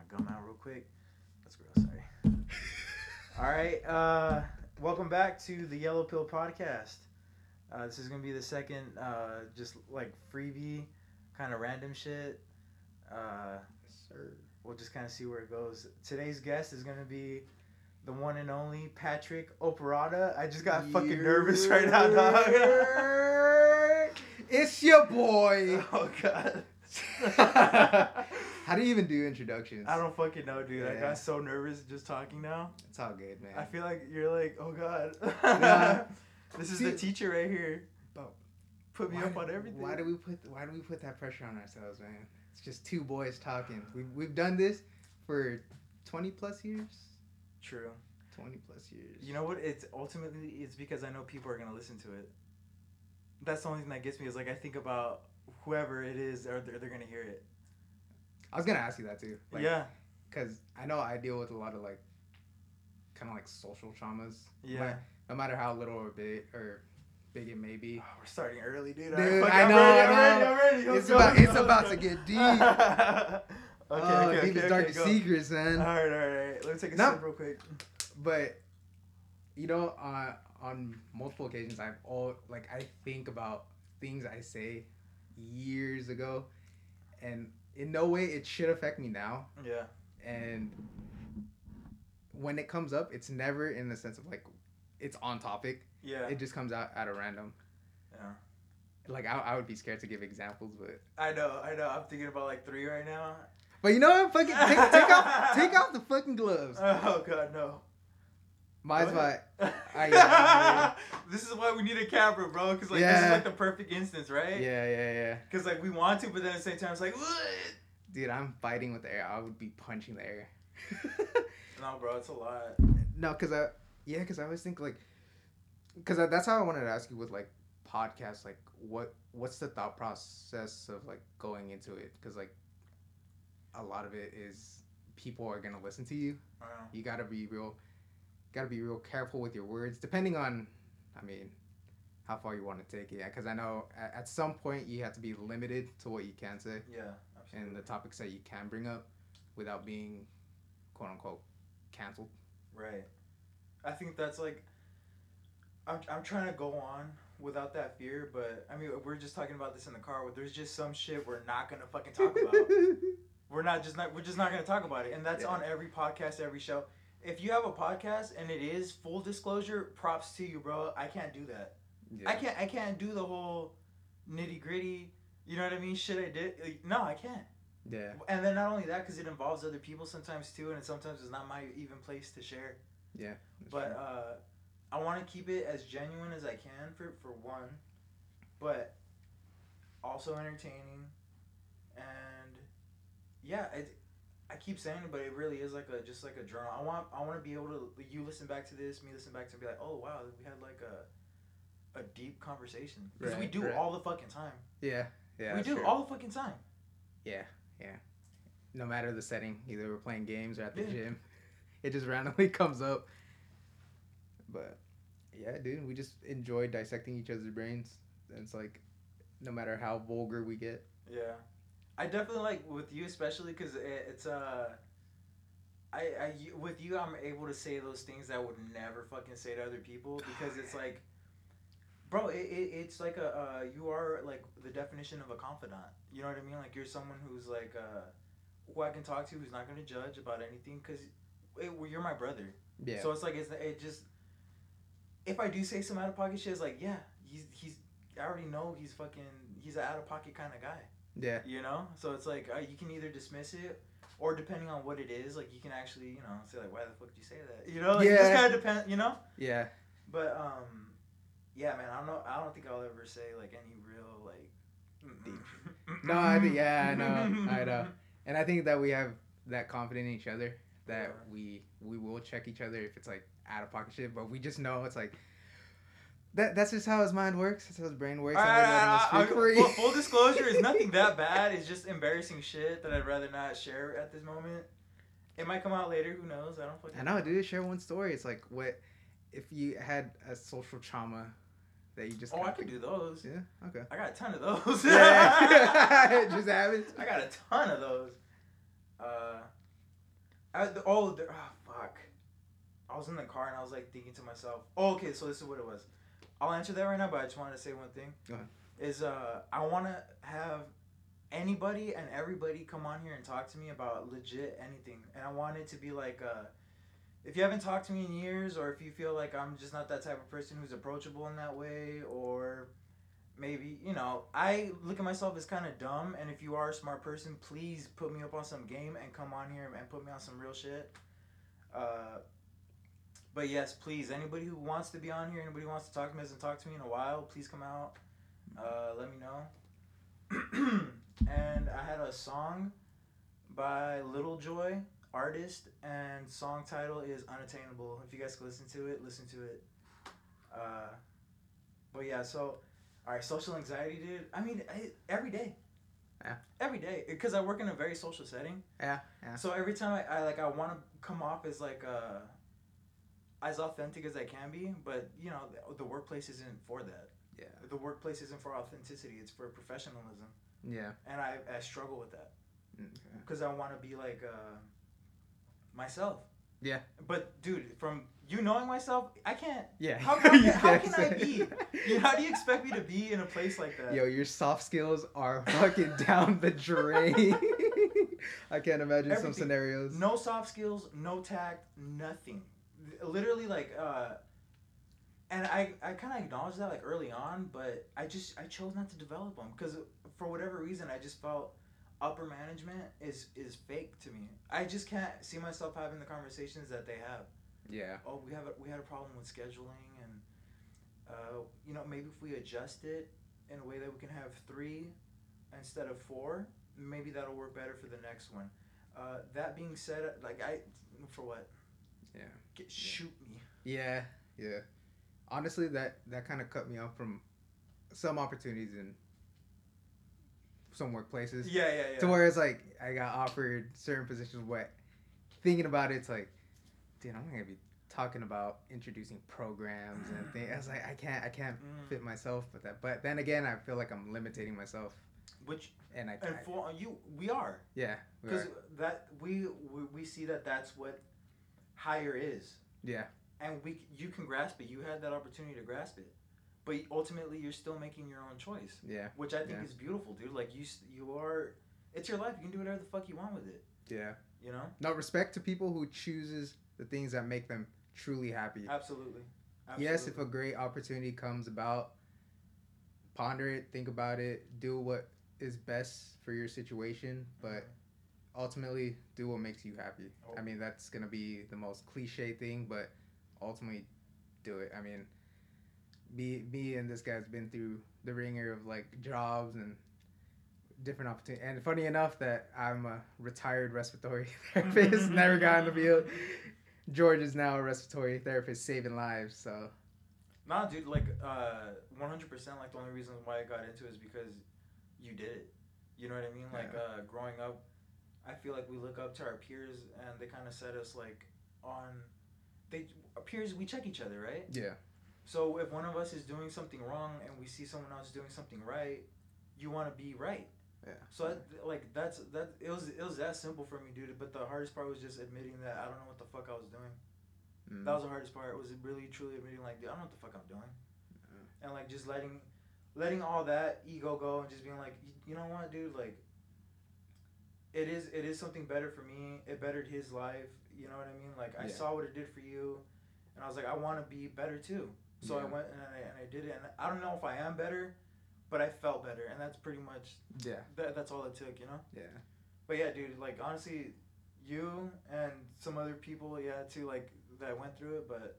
my gum out real quick. That's gross. Sorry. All right. Uh, welcome back to the Yellow Pill Podcast. Uh, this is gonna be the second, uh, just like freebie, kind of random shit. Uh, Sir. we'll just kind of see where it goes. Today's guest is gonna be the one and only Patrick Operata. I just got fucking nervous right now, dog. it's your boy. oh god. How do you even do introductions? I don't fucking know, dude. I got so nervous just talking now. It's all good, man. I feel like you're like, oh god. Nah. this is See- the teacher right here. But Put me why, up on everything. Why do we put Why do we put that pressure on ourselves, man? It's just two boys talking. We've we've done this for twenty plus years. True. Twenty plus years. You know what? It's ultimately it's because I know people are gonna listen to it. That's the only thing that gets me is like I think about whoever it is, or they're, they're gonna hear it. I was gonna ask you that too. Like, yeah. Because I know I deal with a lot of like, kind of like social traumas. Yeah. Like, no matter how little or big or big it may be. Oh, we're starting early, dude. Dude, Alright, I know, I'm ready, I I'm ready, know. I'm ready. It's go, about- let's it's go, about to get deep. okay, oh, okay, deepest okay, darkest go. secrets, man. All right, all right, all right. Let me take a No. sip real quick. but you know uh, on multiple occasions i've all like i think about things i say years ago and in no way it should affect me now Yeah. and when it comes up it's never in the sense of like it's on topic Yeah. it just comes out at a random Yeah. like I, I would be scared to give examples but I know, I know. I'm thinking about like three right now. but you know what fucking take, take off take off the fucking gloves Oh god, no. Mine's my. I- yeah, this is why we need a camera, bro. Because like this is like the perfect instance, right? yeah yeah yeah Because like we want to, but then at the same time it's like, what? dude i'm fighting with the air i would be punching the air No, bro, it's a lot. No, cause I yeah, cause I always think like, cause I, that's how I wanted to ask you with like podcasts, like what what's the thought process of like going into it? Cause like, a lot of it is people are gonna listen to you. You gotta be real, gotta be real careful with your words, depending on, I mean, how far you want to take it. Cause I know at, at some point you have to be limited to what you can say yeah, and the topics that you can bring up, without being, quote unquote, canceled. Right. I think that's like. I'm, I'm trying to go on without that fear, but I mean, we're just talking about this in the car. Where there's just some shit we're not gonna fucking talk about. we're not just not we're just not gonna talk about it, and that's Yeah. on every podcast, every show. If you have a podcast and it is full disclosure, props to you, bro. I can't do that. I can't. I can't do the whole nitty gritty. You know what I mean? Shit, I did. Like, no, I can't. Yeah. And then not only that, because it involves other people sometimes too, and sometimes it's not my even place to share. Yeah. But uh, I want to keep it as genuine as I can for for one, but also entertaining, and yeah, it. I keep saying it, but it really is like a just like a journal. I want I want to be able to you listen back to this, me listen back to it, be like, oh wow, we had like a a deep conversation because we do right. all the fucking time. yeah. Yeah. we do true. all the fucking time. Yeah. Yeah. No matter the setting, either we're playing games or at the Yeah. gym, it just randomly comes up. But yeah, dude, we just enjoy dissecting each other's brains. And it's like, no matter how vulgar we get. Yeah, I definitely like with you especially because it, it's uh, I I with you I'm able to say those things that I would never fucking say to other people because it's like, bro, it, it it's like a uh, you are like the definition of a confidant. You know what I mean? Like you're someone who's like uh, who I can talk to who's not gonna judge about anything because you're my brother. Yeah. So it's like it's it just if I do say some out of pocket shit, it's like yeah, he's he's I already know he's fucking he's an out of pocket kind of guy. Yeah. You know, so it's like uh, you can either dismiss it, or depending on what it is, like you can actually you know say like why the fuck did you say that? You know, like, it just Yeah. kind of depends. You know, Yeah. but um, yeah, man, I don't know. I don't think I'll ever say like any real like. Deep. No, I think- yeah, I know, I know. And I think that we have that confidence in each other that Yeah. we we will check each other if it's like out of pocket shit, but we just know it's like that that's just how his mind works. That's how his brain works. and we're letting I- us I- speak full, disclosure is nothing that bad. It's just embarrassing shit that I'd rather not share at this moment. It might come out later. Who knows? I don't fucking. I know, dude. Share one story. It's like what if you had a social trauma that you just. Oh, I could do those. Yeah. Okay. I got a ton of those. Yeah. it just happens. I got a ton of those. Uh, I, the, oh, the, oh, fuck. I was in the car and I was like thinking to myself, oh, okay, so this is what it was. I'll answer that right now, but I just wanted to say one thing. Go ahead. Is uh, I want to have anybody and everybody come on here and talk to me about legit anything, and I want it to be like uh, if you haven't talked to me in years, or if you feel like I'm just not that type of person who's approachable in that way, or maybe you know I look at myself as kind of dumb, and if you are a smart person, please put me up on some game and come on here and put me on some real shit. Uh, but yes, please, anybody who wants to be on here, anybody who wants to talk to me, hasn't talked to me in a while, please come out. Uh, let me know. and I had a song by Little Joy, artist, and song title is Unattainable. If you guys can listen to it, listen to it. Uh, but yeah, so all right, social anxiety, dude. I mean, I, every day. Yeah. Every day, because I work in a very social setting. Yeah, yeah. So every time I, I like, I want to come off as like uh, as authentic as I can be, but you know, the, the workplace isn't for that. Yeah. The workplace isn't for authenticity; it's for professionalism, Yeah. and I, I struggle with that Okay. because I want to be like uh, myself. Yeah. But dude, from you knowing myself, I can't. Yeah. How, how, can, how can't I be? You, how do you expect me to be in a place like that? Yo, your soft skills are fucking down the drain. I can't imagine some scenarios. No soft skills, no tact, nothing. Literally, like, uh, and I, I kind of acknowledged that like early on, but I just I chose not to develop them because for whatever reason I just felt upper management is is fake to me. I just can't see myself having the conversations that they have. Yeah. Oh, we have a, we had a problem with scheduling, and uh, you know maybe if we adjust it in a way that we can have three instead of four, maybe that'll work better for the next one. Uh, that being said, like I, for what? Yeah. Get, shoot me. Yeah. Yeah. Honestly, that that kind of cut me off from some opportunities in some workplaces. Yeah, yeah, yeah. To where it's like I got offered certain positions, but thinking about it, it's like, dude, I'm gonna be talking about introducing programs and things. I was like, I can't, I can't Mm. fit myself with that. But then again, I feel like I'm limiting myself, Which and I, and I for you, we are yeah, because that we, we we see that that's what higher is. yeah, and we you can grasp it. You had that opportunity to grasp it, but ultimately you're still making your own choice, yeah, which I think Yeah. is beautiful, dude. Like you you are, it's your life. You can do whatever the fuck you want with it. yeah. You know, No respect to people who chooses the things that make them truly happy. absolutely. Yes, if a great opportunity comes about, ponder it, think about it, do what is best for your situation, but ultimately do what makes you happy. Oh. I mean, that's going to be the most cliche thing, but ultimately do it. I mean, me, me and this guy's been through the ringer of like jobs and different opportunities. And funny enough that I'm a retired respiratory therapist, never got in the field. George is now a respiratory therapist saving lives, so Nah, dude, like uh, one hundred percent. Like the only reason why I got into it is because you did it. You know what I mean? Like Yeah. uh, growing up, I feel like we look up to our peers, and they kind of set us like on. They our peers, we check each other, right? yeah. So if one of us is doing something wrong and we see someone else doing something right, you want to be right. Yeah. So that, like that's that it was it was that simple for me, dude. But the hardest part was just admitting that I don't know what the fuck I was doing. Mm. That was the hardest part. Was really truly admitting like, dude, I don't know what the fuck I'm doing, and like just letting, letting all that ego go and just being like, you know what, dude, like. It is it is something better for me. It bettered his life. You know what I mean? Like I Yeah. saw what it did for you, and I was like, I want to be better too. So I went and I, and I did it, and I don't know if I am better, but I felt better, and that's pretty much yeah. that, that's all it took, you know. Yeah. But yeah, dude, like honestly, you and some other people, yeah, too, like that went through it, but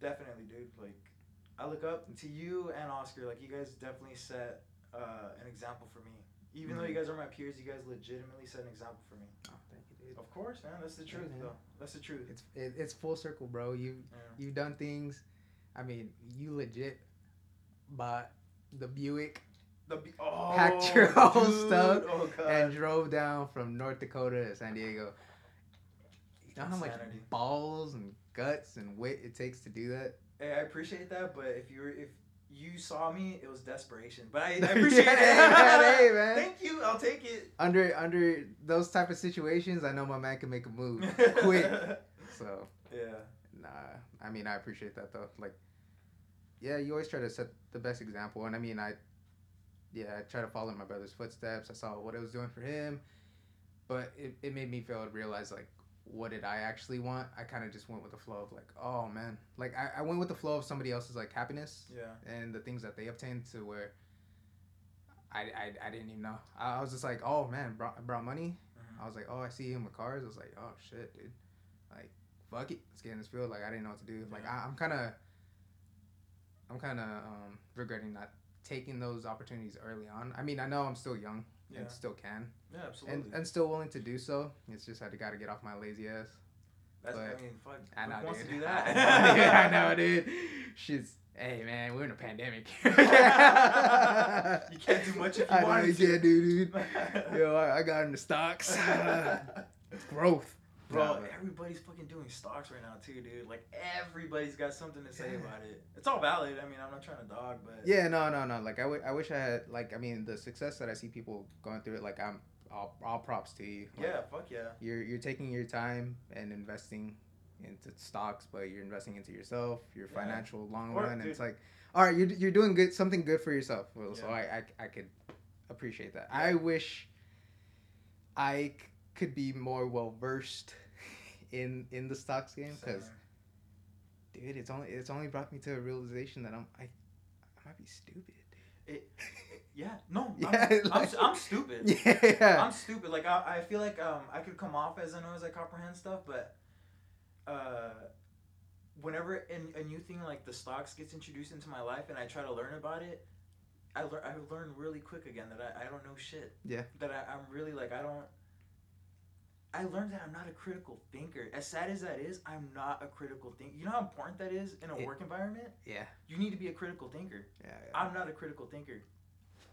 definitely, dude, like I look up to you and Oscar. Like you guys definitely set uh, an example for me. Even though you Mhm. guys are my peers, you guys legitimately set an example for me. Oh, thank you, dude. Of course, man. That's the truth, man. though. That's the truth. It's it, it's full circle, bro. You Yeah. you've done things. I mean, you legit bought the Buick The be- oh, Packed your whole dude. stuff Oh and drove down from North Dakota to San Diego. You know how much balls and guts and wit it takes to do that? Hey, I appreciate that, but if you were if you saw me, it was desperation. But I, I appreciate Yeah, it. man, hey, man. Thank you. I'll take it. Under under those type of situations, I know my man can make a move quick. So yeah. nah, I mean I appreciate that though. Like, yeah, you always try to set the best example, and I mean I, yeah, I try to follow in my brother's footsteps. I saw what it was doing for him, but it, it made me fail to realize like what did I actually want. I kind of just went with the flow of like, oh man, like I, I went with the flow of somebody else's like happiness Yeah. and the things that they obtained to where. I, I, I didn't even know. I, I was just like, oh man, brought, brought money. Mhm. I was like, oh, I see him with cars. I was like, oh shit, dude. Like, fuck it, let's get in this field. Like, I didn't know what to do. Like, Yeah. I, I'm kind of, I'm kind of um, regretting not taking those opportunities early on. I mean, I know I'm still young Yeah. and still can, Yeah, absolutely. and and still willing to do so. It's just I got to get off my lazy ass. That's, but- I mean, fuck. I who know, wants dude. to do that? yeah, I know, dude. She's Hey man, we're in a pandemic. you can't do much if you I know you to. can't do, dude. Yo, I, I got into stocks. Growth. Bro, Nah, everybody's fucking doing stocks right now too, dude. Like everybody's got something to say about it. It's all valid. I mean, I'm not trying to dog, but Yeah, no, no, no. Like I, w- I wish I had like I mean the success that I see people going through it. Like I'm all, all props to you. Like, yeah, fuck yeah. You're you're taking your time and investing into stocks, but you're investing into yourself, your Yeah. financial long run. And it's like, all right, you're you're doing good something good for yourself. Well, so I, I I could appreciate that. Yeah. I wish I could be more well versed in in the stocks game because dude, it's only it's only brought me to a realization that I'm I, I might be stupid. It, yeah, no, Yeah, I'm, I'm, I'm stupid. Yeah. I'm stupid. Like I, I feel like um I could come off as I know as I comprehend stuff, but uh whenever a, a new thing like the stocks gets introduced into my life and I try to learn about it, I learn I learn really quick again that I, I don't know shit. Yeah. That I, I'm really like I don't I learned that I'm not a critical thinker. As sad as that is, I'm not a critical thinker. You know how important that is in a It- work environment? yeah. You need to be a critical thinker. Yeah. I'm not a critical thinker.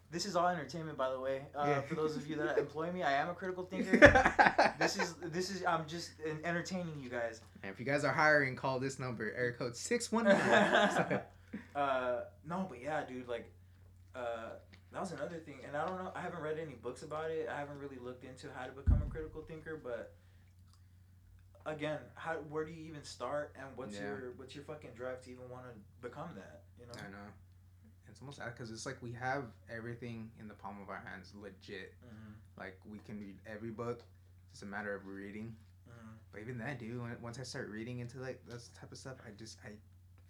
This is all entertainment, by the way. Uh, Yeah. For those of you that employ me, I am a critical thinker. this is this is I'm just entertaining you guys. And if you guys are hiring, call this number, area code six one nine. uh, no, but yeah, dude, like, uh, that was another thing, and I don't know. I haven't read any books about it. I haven't really looked into how to become a critical thinker, but again, how where do you even start, and what's Yeah. your what's your fucking drive to even want to become that? You know? I know. It's almost because it's like we have everything in the palm of our hands, legit. Mhm, Like we can read every book. It's a matter of reading. mhm. But even then, dude, when, once I start reading into like this type of stuff, I just I,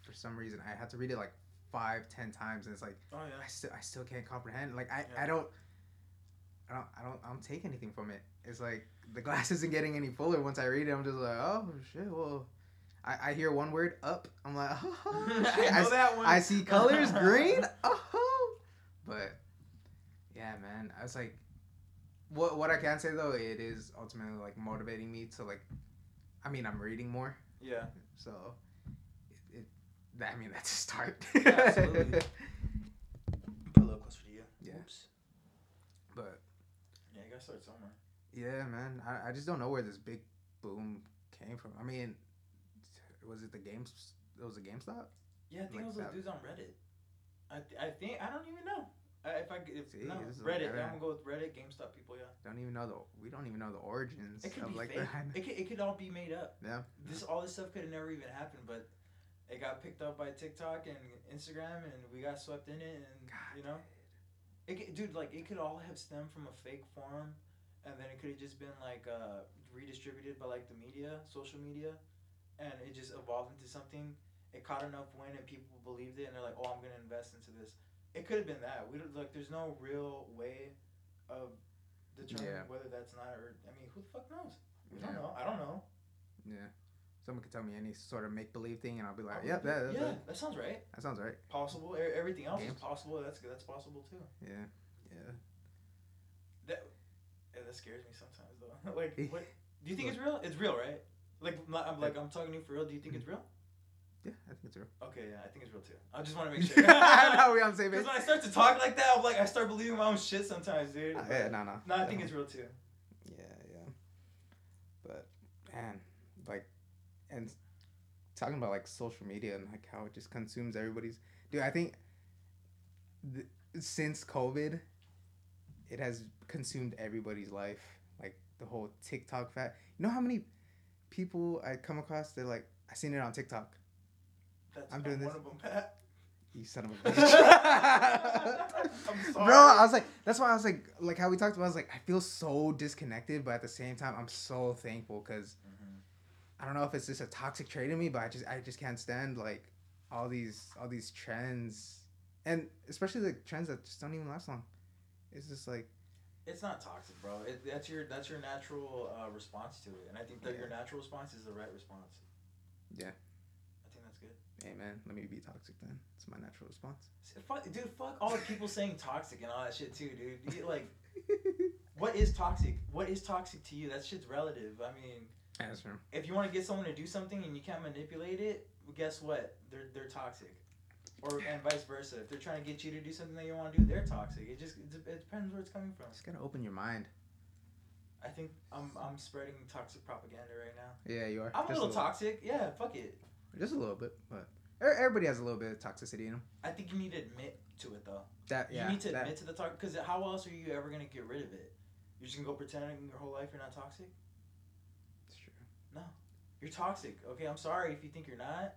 for some reason, I had to read it like five, ten times, and it's like Oh yeah. I still I still can't comprehend. Like I, Yeah. I don't I don't I don't I don't take anything from it. It's like the glass isn't getting any fuller once I read it. I'm just like, oh shit, well I, I hear one word up. I'm like, oh shit. I I, that one. I see colors green. Oh but yeah, man. I was like what what I can say though, it is ultimately like motivating me to like I mean I'm reading more, Yeah. so it, it that I mean that's a start. Yeah, absolutely. Put a little closer to you. Yeah. Oops. but Yeah, you gotta start somewhere. Yeah, man. I, I just don't know where this big boom came from. I mean, was it the games? It was a GameStop. Yeah, I think Like it was those that. dudes on Reddit. I, th- I think I don't even know. I, if I if, See, no this is Reddit, I'm gonna go with Reddit, GameStop people. Yeah, Don't even know the. We don't even know the origins it could of be like fake. that. It could, it could all be made up. Yeah. This all this stuff could have never even happened, but it got picked up by TikTok and Instagram, and we got swept in it, and you know, it dude, like it could all have stemmed from a fake forum, and then it could have just been like uh, redistributed by like the media, social media, and it just evolved into something. It caught enough wind, and people believed it, and they're like, "Oh, I'm gonna invest into this." It could have been that. We don't, like, there's no real way of determining Yeah. whether that's not or. I mean, who the fuck knows? We Yeah. don't know. I don't know. Yeah. Someone could tell me any sort of make believe thing, and I'll be like, I'll "Yep, that, yeah, that, that sounds right. that sounds right." Possible. Everything else Games. is possible. That's that's possible too. Yeah. Yeah. That yeah, that scares me sometimes though. like, what? Do you think it's real? It's real, right? Like, I'm like I'm talking to you for real. Do you think it's real? Yeah, I think it's real. Okay, yeah, I think it's real too. I just want to make sure. I know we on the same Because page. when I start to talk like that, I'm like I start believing my own shit sometimes, dude. Uh, yeah, no, no. No, I think it's real too. Yeah, yeah. But man, and talking about like social media and like how it just consumes everybody's. Dude, I think th- since COVID, it has consumed everybody's life. Like the whole TikTok fat. You know how many people I come across? They're like, I seen it on TikTok. That's I'm doing one this. of them, Pat. You son of a bitch. I'm Bro. I was like, that's why I was like, like how we talked about. I was like, I feel so disconnected, but at the same time, I'm so thankful because Mhm. I don't know if it's just a toxic trait in me, but I just, I just can't stand like all these, all these trends, and especially the trends that just don't even last long. It's just like, It's not toxic, bro. It, that's your that's your natural uh, response to it, and I think that your natural response is the right response. Yeah. I think that's good. hey man, let me be toxic then. It's my natural response. Fuck, dude, fuck all the people saying toxic and all that shit too, dude. You, like, what is toxic? What is toxic to you? That shit's relative. I mean, That's true. if you want to get someone to do something and you can't manipulate it, guess what? They're they're toxic. Or and vice versa. If they're trying to get you to do something that you want to do, they're toxic. It just it, it depends where it's coming from. Just gotta open your mind. I think I'm I'm spreading toxic propaganda right now. Yeah, you are. I'm a Just little toxic. Yeah, fuck it. Just a little bit, but everybody has a little bit of toxicity in them. I think you need to admit to it though. That yeah. you need to that- admit to the toxic because how else are you ever gonna get rid of it? You're just gonna go pretending your whole life you're not toxic. It's true. You're toxic. Okay, I'm sorry if you think you're not.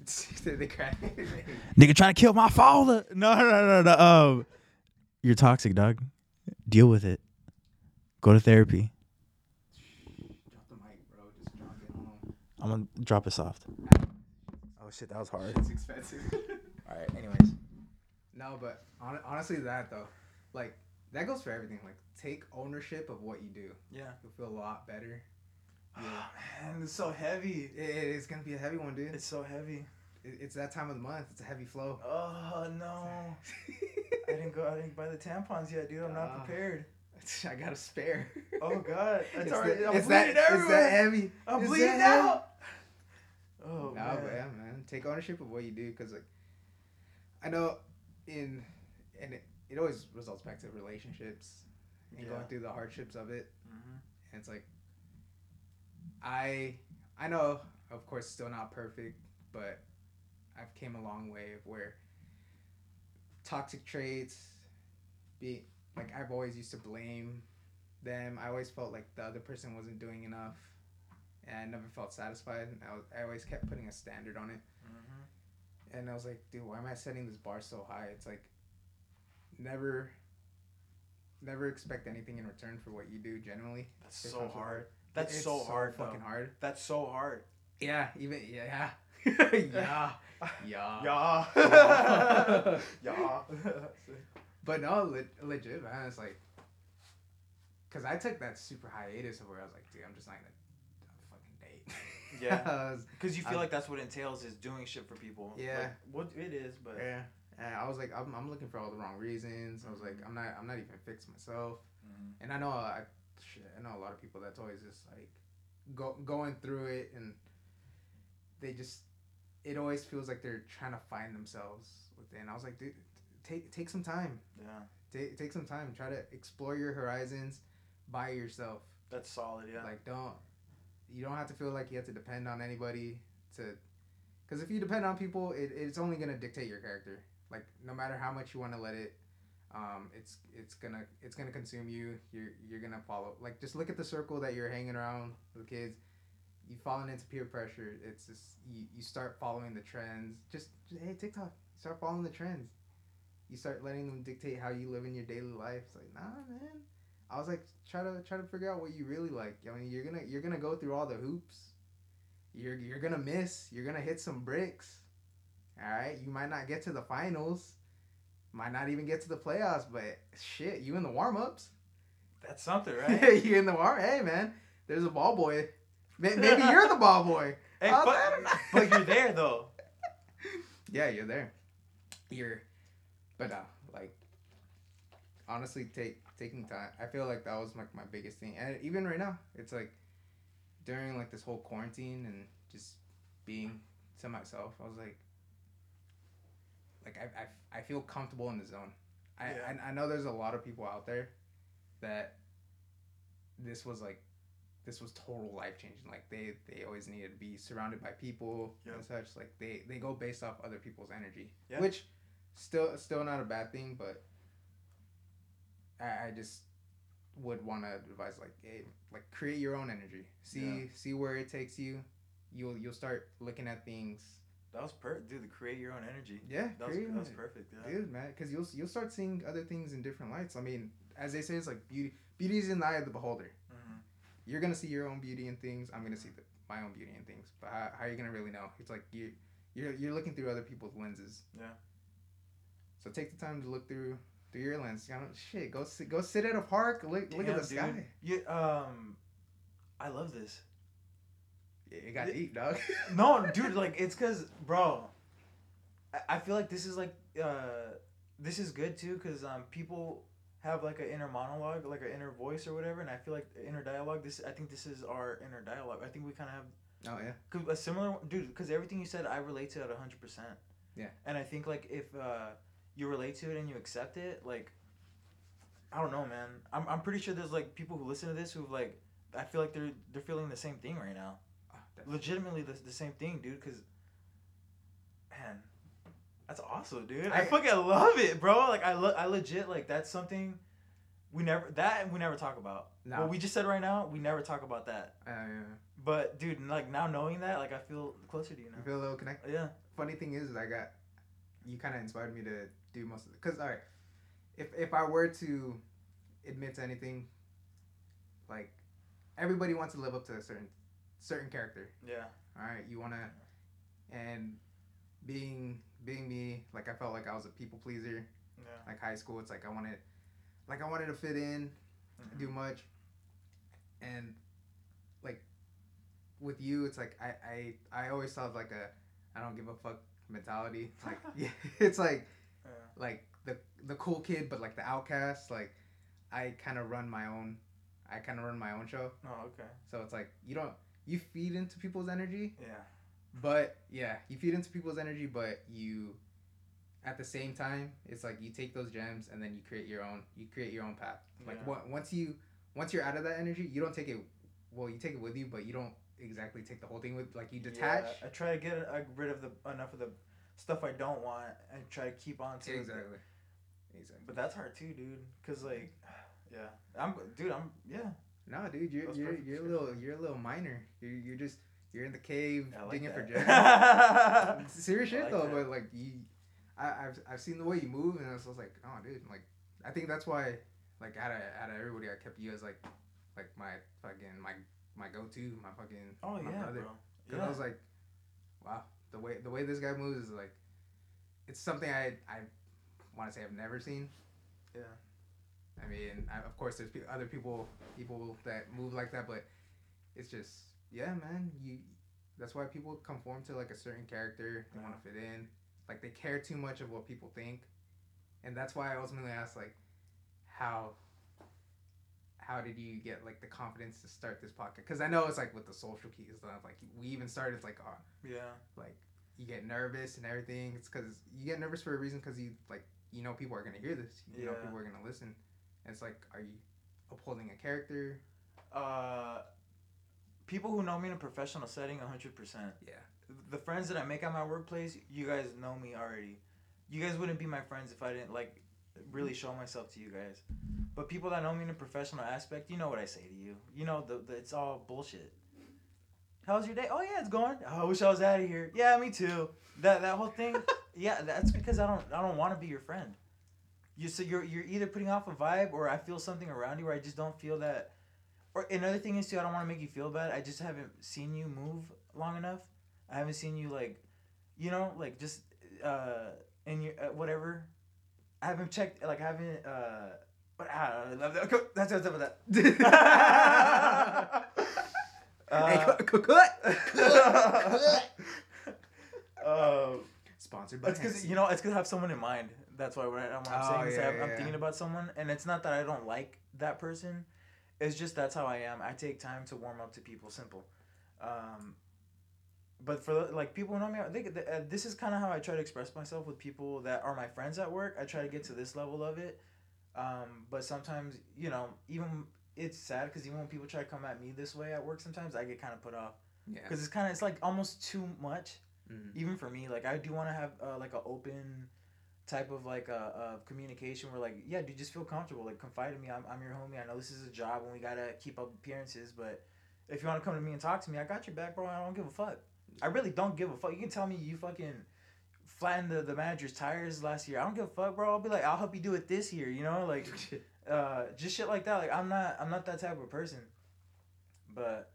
they cry. Nigga trying to kill my father. No, no, no, no. Um, you're toxic, dog. Deal with it. Go to therapy. Drop the mic, bro. Just drop it. Hold on. I'm gonna drop it soft. Oh shit, that was hard. It's expensive. All right. Anyways, no, but hon- honestly, that though, like that goes for everything. Like take ownership of what you do. Yeah. You'll feel a lot better. Oh, man, it's so heavy. It, it's gonna be a heavy one, dude. It's so heavy. It, it's that time of the month. It's a heavy flow. Oh no. I didn't go. I didn't buy the tampons yet, dude. I'm not Ah. prepared. I got a spare. Oh god, it's, It's, already. that, I'm it's, bleeding that, it's that heavy. I'm It's bleeding that heavy. out. Oh man. but yeah, man. Take ownership of what you do, cause like, I know, in, and it, it always results back to relationships, and Yeah. going through the hardships of it. Mhm. And it's like, I, I know, of course, still not perfect, but I've came a long way of where toxic traits, be like I've always used to blame them. I always felt like the other person wasn't doing enough, and I never felt satisfied. And I, was, I always kept putting a standard on it, Mhm. and I was like, dude, why am I setting this bar so high? It's like, never, never expect anything in return for what you do. Generally, That's so with hard. That's It's so hard. fucking hard. That's so hard. Yeah, even yeah, yeah, yeah. Yeah. yeah. yeah. But no, le- legit, man. It's like, cause I took that super hiatus of where I was like, dude, I'm just not gonna fucking date. Yeah. Because you feel I'm- like that's what entails is doing shit for people. Yeah. Like, what it is, but yeah. And I was like, I'm, I'm looking for all the wrong reasons. I was like. I'm not, I'm not even fixed myself. Mhm. And I know, I, shit, I know a lot of people that's always just like, go going through it, and they just, it always feels like they're trying to find themselves within. I was like, dude, take take some time. yeah, Take take some time. Try to explore your horizons by yourself. that's solid. Yeah. Like don't you don't have to feel like you have to depend on anybody to because if you depend on people, it, it's only gonna dictate your character. Like no matter how much you want to let it, um, it's it's gonna it's gonna consume you. You're you're gonna follow. Like just look at the circle that you're hanging around with kids. You falling into peer pressure. It's just you, you start following the trends. Just, just hey TikTok, start following the trends. You start letting them dictate how you live in your daily life. It's like nah, man. I was like, try to try to figure out what you really like. I mean, you're gonna you're gonna go through all the hoops. You're you're gonna miss. You're gonna hit some bricks. All right, you might not get to the finals. Might not even get to the playoffs, but shit, you in the warm ups. that's something, right? you in the warm. Hey man, there's a ball boy. Maybe you're the ball boy. hey, but, but you're there though. Yeah, you're there. You're, but uh, like, honestly, take taking time. I feel like that was like my biggest thing, and even right now, it's like during like this whole quarantine and just being to myself. I was like, like I I, I feel comfortable in the zone. I, Yeah. I I know there's a lot of people out there that this was like this was total life changing. Like they they always needed to be surrounded by people Yep. and such. Like they they go based off other people's energy, Yeah. which still still not a bad thing, but I, I just would want to advise like hey, like create your own energy. See Yeah. see where it takes you. You'll you'll start looking at things. That was perfect, dude. The create your own energy. Yeah, That was, that was perfect. Yeah. dude, man. Because you'll you'll start seeing other things in different lights. I mean, as they say, it's like beauty. Beauty is in the eye of the beholder. Mhm. You're gonna see your own beauty in things. I'm gonna see the, my own beauty in things. But how, how are you gonna really know? It's like you you're you're looking through other people's lenses. Yeah. So take the time to look through through your lens. You know, shit, go sit go sit at a park. Look look at the Damn, sky. Yeah. Um, I love this. You got Yeah. eat, dog. No, dude, like it's cause, bro. I, I feel like this is like uh, this is good too, cause um, people have like an inner monologue, like an inner voice or whatever, and I feel like inner dialogue. This, I think this is our inner dialogue. I think we kind of have oh yeah. Cause a similar dude, because everything you said, I relate to it hundred percent. Yeah. And I think like if uh, you relate to it and you accept it, like, I don't know, man. I'm, I'm pretty sure there's like people who listen to this who've like, I feel like they're they're feeling the same thing right now. Definitely. Legitimately the, the same thing, dude. Cause, man, that's awesome, dude. I, I- fucking love it, bro. Like I lo- I legit like that's something. We never that we never talk about. No. What we just said right now, we never talk about that. Uh, yeah. But dude, like now knowing that, like I feel closer to you now. feel a little connected. Yeah. Funny thing is, I got you kind of inspired me to do most of it. Cause all right, if if I were to admit to anything, like everybody wants to live up to a certain certain character. Yeah. All right, you wanna, and being being me, like I felt like I was a people pleaser. Yeah. Like high school, it's like I wanted, like I wanted to fit in, Mhm. do much, and like with you, it's like I I I always thought like a I don't give a fuck mentality. Like yeah, it's like Yeah. like the the cool kid, but like the outcast. Like I kind of run my own. I kind of run my own show, Oh, okay. so it's like you don't you feed into people's energy, Yeah. but yeah, you feed into people's energy, but you at the same time, it's like you take those gems and then you create your own. You create your own path. Like Yeah. on- once you once you're out of that energy, you don't take it. Well, you take it with you, but you don't exactly take the whole thing with. Like you detach. Yeah, I try to get uh, rid of the enough of the stuff I don't want and try to keep on to it. Exactly. Exactly. But that's hard too, dude. Cause like, yeah, I'm dude. I'm yeah. No, dude, you're you're you're a little you're a little minor. You're you're just you're in the cave I like digging for gems. Serious shit like though, that. but like you, I, I've I've seen the way you move, and I was just like, oh, dude, like I think that's why, like out of out of everybody, I kept you as like, like my fucking my my go to, my fucking oh my yeah, brother. bro. Cause Yeah. I was like, wow, the way the way this guy moves is like, it's something I I want to say I've never seen. Yeah. I mean, I, of course, there's pe- other people people that move like that, but it's just yeah, man. You that's why people conform to like a certain character. They want to fit in. Like they care too much of what people think, and that's why I ultimately asked like, how how did you get like the confidence to start this podcast? Because I know it's like with the social keys stuff. Like we even started it's like oh, yeah. like you get nervous and everything. It's because you get nervous for a reason because you like you know people are gonna hear this. You know Yeah. people are gonna listen. It's like, are you upholding a character? Uh, people who know me in a professional setting, hundred percent. Yeah. The friends that I make at my workplace, you guys know me already. You guys wouldn't be my friends if I didn't like really show myself to you guys. But people that know me in a professional aspect, you know what I say to you. You know the, the it's all bullshit. How's your day? Oh yeah, it's going. Oh, I wish I was out of here. Yeah, me too. That that whole thing. yeah, that's because I don't I don't want to be your friend. You so you're you're either putting off a vibe or I feel something around you where I just don't feel that. Or another thing is too, I don't want to make you feel bad. I just haven't seen you move long enough. I haven't seen you like, you know, like just uh in your uh, whatever. I haven't checked like I haven't uh. But I love that. Okay, That's what's up with that. hey, Uh, cut, cut, cut. um, Sponsored by. That's because you know it's gonna have someone in mind. That's why when, I, when I'm Oh, saying this, I yeah, have, yeah, I'm thinking about someone, and it's not that I don't like that person. It's just that's how I am. I take time to warm up to people. Simple. Um, but for the- like people who know me, I think uh, this is kind of how I try to express myself with people that are my friends at work. I try to get to this level of it. Um, but sometimes you know, even it's sad because even when people try to come at me this way at work, sometimes I get kind of put off yeah. because it's kind of it's like almost too much Mhm. even for me like i do want to have uh, like an open type of like uh, uh communication where like yeah dude just feel comfortable. Like confide in me. I'm, I'm your homie. I know this is a job and we gotta keep up appearances but if you want to come to me and talk to me I got your back bro. I don't give a fuck. I really don't give a fuck. You can tell me you fucking flattened the, the manager's tires last year. I don't give a fuck bro. I'll be like I'll help you do it this year you know? Like uh just shit like that. Like I'm not I'm not that type of person. But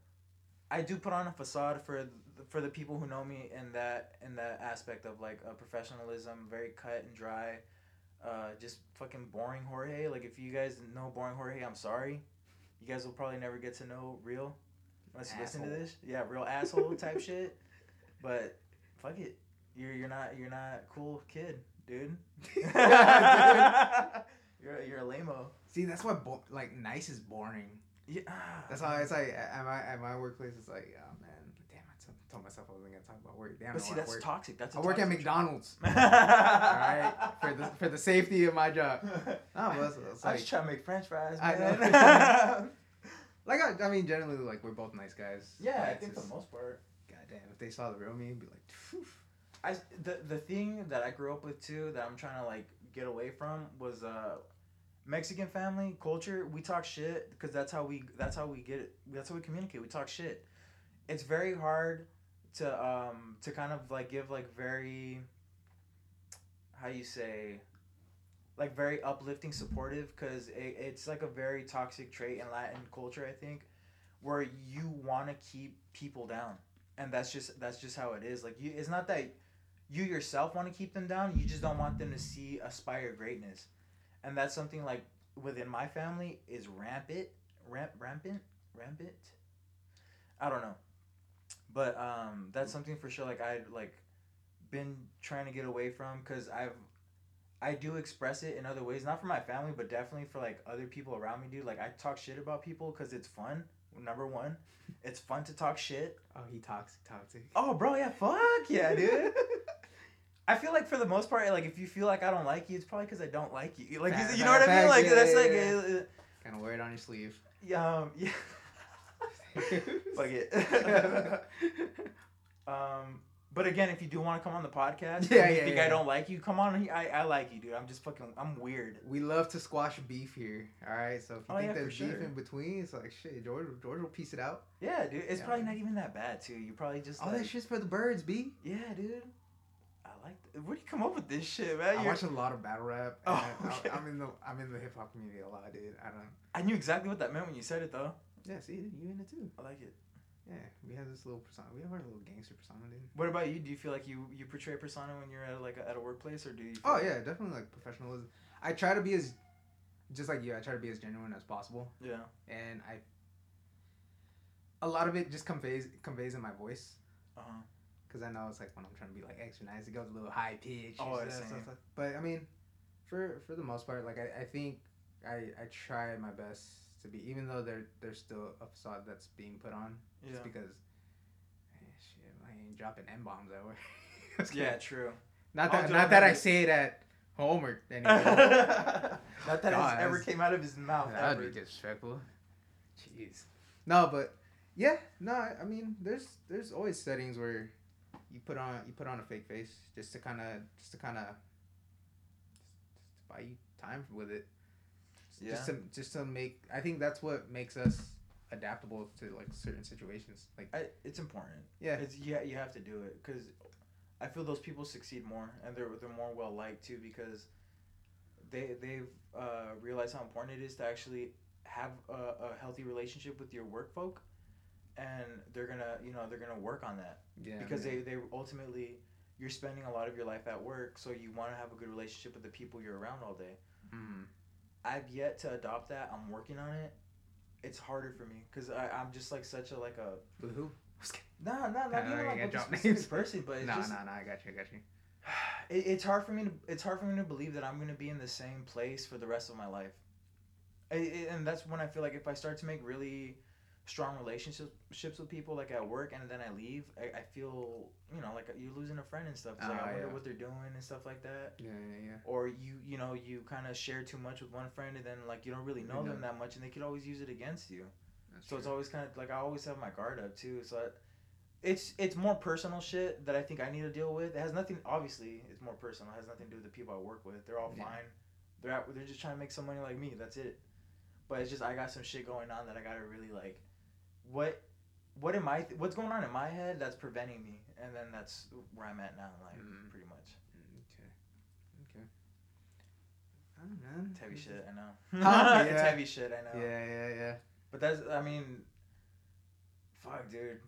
I do put on a facade for for the people who know me in that in that aspect of like uh, professionalism, very cut and dry, uh, just fucking boring Jorge. Like if you guys know boring Jorge, I'm sorry. You guys will probably never get to know real unless you listen to this. Yeah, real asshole type shit. But fuck it, you're you're not you're not cool kid, dude. Yeah, you're you're a lameo. See, that's why bo- like nice is boring. Yeah. That's why it's like at my at my workplace. It's like, oh man, damn! I t- told myself I wasn't gonna talk about work. Damn, But I see, that's work. toxic. That's I work at McDonald's. All right, for the for the safety of my job. No, it's, it's I like just try to make French fries. I Man. know. like I, I mean, generally, like we're both nice guys. yeah, I think for just- the most part. Goddamn, if they saw the real me, it'd be like, Phew. I the the thing that I grew up with too that I'm trying to like get away from was uh Mexican family culture. We talk shit because that's how we that's how we get it. That's how we communicate. We talk shit. It's very hard to um to kind of like give like very how you say like very uplifting supportive because it, it's like a very toxic trait in latin culture i think where you want to keep people down. And that's just that's just how it is. Like you it's not that you yourself want to keep them down you just don't want them to see aspire greatness. And that's something like within my family is rampant ramp rampant rampant? I don't know but um that's something for sure like i like been trying to get away from because i've i do express it in other ways not for my family but definitely for like other people around me dude like i talk shit about people because it's fun number one it's fun to talk shit oh, he toxic, toxic. oh bro yeah fuck yeah dude I feel like for the most part, like if you feel like I don't like you, it's probably because I don't like you. Like Fact, you know what I mean? Like yeah, that's yeah, like yeah. uh, Kind of wear it on your sleeve. uh, um yeah. Fuck it. um, but again, if you do want to come on the podcast, Yeah, you yeah, think yeah. I don't like you, come on. I, I like you, dude. I'm just fucking. I'm weird. We love to squash beef here. All right, so if you Oh, think yeah, there's beef sure. in between, it's like shit. George, George will piece it out. Yeah, dude. It's probably not even that bad too. You probably just All like, that shit's for the birds, b. Yeah, dude. I like. That. Where do you come up with this shit, man? I You're- watch a lot of battle rap. Oh, and I- okay. I'm in the I'm in the hip hop community a lot, dude. I don't. I knew exactly what that meant when you said it, though. Yeah, see, you in it too. I like it. Yeah, we have this little persona. We have our little gangster persona, dude. What about you? Do you feel like you you portray a persona when you're at like a, at a workplace, or do you? Oh like- yeah, definitely like professionalism. I try to be as, just like you. I try to be as genuine as possible, Yeah. and I. A lot of it just conveys conveys in my voice, Uh huh. because I know it's like when I'm trying to be like extra nice, it goes a little high pitch. Oh, yeah, stuff, stuff. But I mean, for for the most part, like I, I think I I try my best to be, even though there there's still a facade that's being put on, Yeah. just because. eh, shit, I ain't dropping n bombs at work. Yeah. True. Not that not that I say it at home or anywhere. Not that God, it ever came out of his mouth. That ever. would be disrespectful. Jeez. No, but yeah, no. I I mean, there's there's always settings where you put on you put on a fake face just to kind of just to kind of buy you time with it. Just to just to make. I think that's what makes us adaptable to like certain situations. Like I, it's important. yeah, It's yeah, you have to do it because I feel those people succeed more and they're they're more well liked too because they they've uh, realized how important it is to actually have a, a healthy relationship with your work folk, and they're gonna you know they're gonna work on that yeah. because man. they they ultimately you're spending a lot of your life at work so you want to have a good relationship with the people you're around all day. Mhm. I've yet to adopt that. I'm working on it. It's harder for me because I'm just like such a like a with who? no no not Kinda even like a with drop specific names. person, but it's No, just no, no. I got you. I got you. it, it's hard for me to it's hard for me to believe that I'm gonna be in the same place for the rest of my life. I- I- and that's when I feel like if I start to make really strong relationships with people like at work and then I leave, I, I feel you know like you're losing a friend and stuff. 'cause, like, Ah, I wonder yeah. what they're doing and stuff like that. Yeah, yeah, yeah. Or you you know you kind of share too much with one friend and then like you don't really know You them that much and they could always use it against you. That's So it's always kind of like I always have my guard up too. So I, it's it's more personal shit that I think I need to deal with. It has nothing. Obviously, it's more personal. It has nothing to do with the people I work with. They're all Yeah. fine. They're out, they're just trying to make some money like me. That's it. But it's just I got some shit going on that I gotta really like. What, what am I? Th- what's going on in my head that's preventing me? And then that's where I'm at now in life, Mhm. pretty much. Okay. Okay. I don't know. It's heavy shit. I know. Huh? it's heavy shit. I know. Yeah, yeah, yeah. But that's I mean, fuck, dude.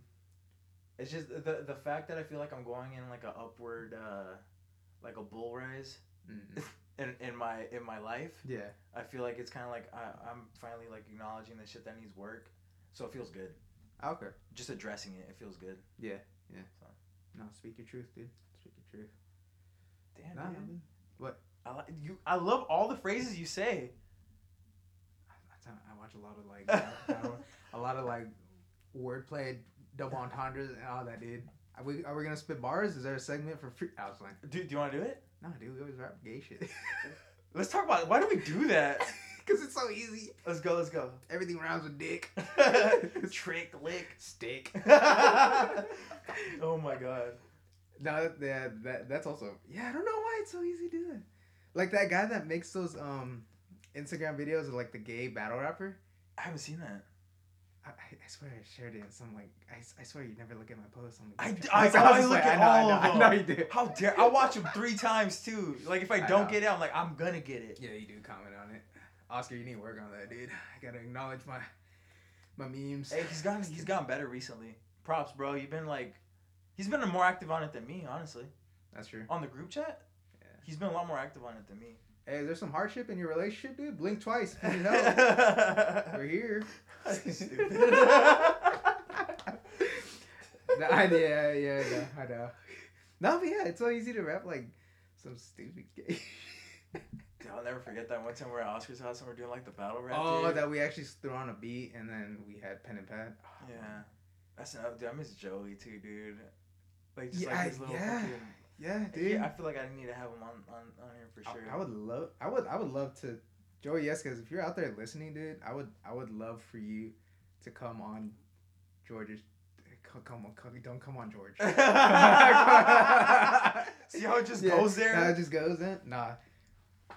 It's just the the fact that I feel like I'm going in like a upward, uh, like a bull rise Mm. in, in my in my life. Yeah. I feel like it's kind of like I, I'm finally like acknowledging the shit that needs work, so it feels good. Okay. Just addressing it, it feels good. Yeah. Yeah. So. No, speak your truth, dude. Speak your truth. Damn, Nah, dude. What? I like you. I love all the phrases you say. I, I watch a lot of like a lot of like wordplay, double entendres, and all that, dude. Are we are we gonna spit bars? Is there a segment for free? I was like, dude, do you want to do it? no, dude. We always rap gay shit. Let's talk about why do we do that. Cause it's so easy. Let's go. Let's go. Everything rhymes with dick. Trick, lick. Stick. oh my god. No, yeah, that that's also yeah. I don't know why it's so easy to do that. Like that guy that makes those um Instagram videos of like the gay battle rapper. I haven't seen that. I, I I swear I shared it in some like I, I swear you never look at my posts. on the I, chat. I, was I, look like, at I know, all I know, of them. I know you do. How dare I watch them three times too? Like if I I don't know. get it, I'm like I'm gonna get it. Yeah, you do comment on it. Oscar, you need to work on that, dude. I gotta acknowledge my my memes. Hey, he's gotten he's gotten better recently. Props, bro. You've been like, he's been more active on it than me, honestly. That's true. On the group chat, Yeah. he's been a lot more active on it than me. Hey, is there some hardship in your relationship, dude? Blink twice. You know, we're here. Stupid. No, I, yeah, yeah, no, I know. No, but yeah, it's so easy to rap like some stupid gay. I'll never forget that one time we we're at Oscar's house and we're doing like the battle rap. oh, dude. that we actually threw on a beat and then we had pen and pad. Oh, Yeah, that's another dude. I miss Joey too, dude. Like just Yeah, like I- his little yeah, fucking. Yeah, dude. Yeah, I feel like I need to have him on on, on here for sure. I, would love, I would, I would love to, Joey. Yes, because if you're out there listening, dude, I would, I would love for you to come on, George's. Eh, come, come on, come, don't come on, George. See how it just Yeah, goes there? Nah, it just goes in. Nah,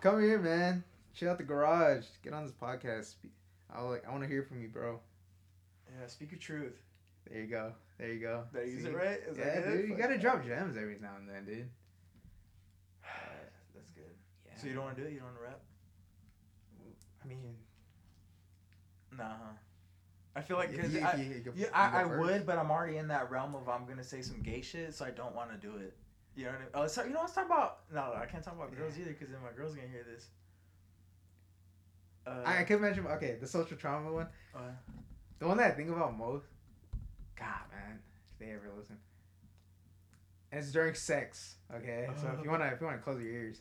come here, man. Chill out the garage. Get on this podcast. I like, I want to hear from you, bro. yeah, speak your truth. There you go. There you go. Did I use See? it right? Is that yeah, dude. You gotta drop gems every now and then, dude. That's good. Yeah. So you don't want to do it? You don't want to rap? I mean, Nah. huh? I feel like you- if I, you- you go- yeah, I, I would, but I'm already in that realm of I'm gonna say some gay shit, so I don't want to do it. You know what I mean? Oh, let's talk, you know, let's talk about. No, I can't talk about girls either because then my girl's gonna hear this. Uh, I, I could mention okay, the social trauma one. uh, The one that I think about most. God, man, if they ever listen. And it's during sex. Okay, so if you wanna, if you wanna close your ears.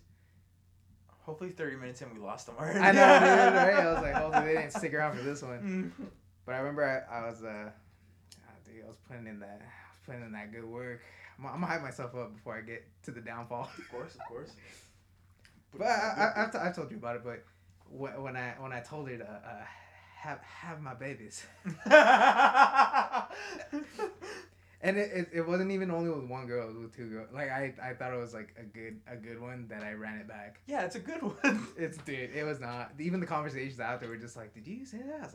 hopefully, 30 minutes in, we lost them already. I know, dude. Right? I was like, hopefully they didn't stick around for this one. But I remember I, I was, uh, dude, I was putting in that, I was putting in that good work. I'm, I'm gonna hype myself up before I get to the downfall. Of course, of course. But I, I, I've, t- I've told you about it. But when, when I when I told her to uh, have have my babies, and it, it, it wasn't even only with one girl; it was with two girls. Like I, I thought it was like a good a good one that I ran it back. yeah, it's a good one. It's dude, it was not. Even the conversations out there were just like, "Did you say that?" I was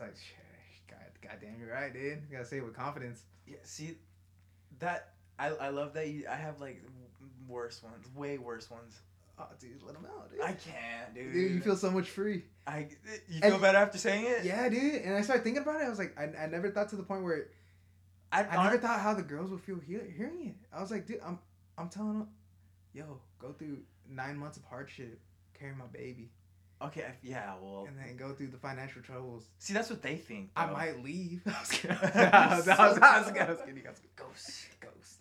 like, "Shh, "God, goddamn, you're right, dude. You gotta say it with confidence." Yeah, see, that I, I love that you. I have like worse ones, way worse ones. Oh, dude, let them out, dude. I can't, dude. dude, you feel so much free. I you And- feel better after saying it. Yeah, dude. And I started thinking about it. I was like, I, I never thought to the point where I, I never thought how the girls would feel hear, hearing it. I was like, dude, I'm I'm telling them, yo, go through nine months of hardship, carrying my baby, Okay, I- yeah. Well, and then go through the financial troubles. see, that's what they think. I might leave. I was kidding. I was kidding. Ghost, ghost.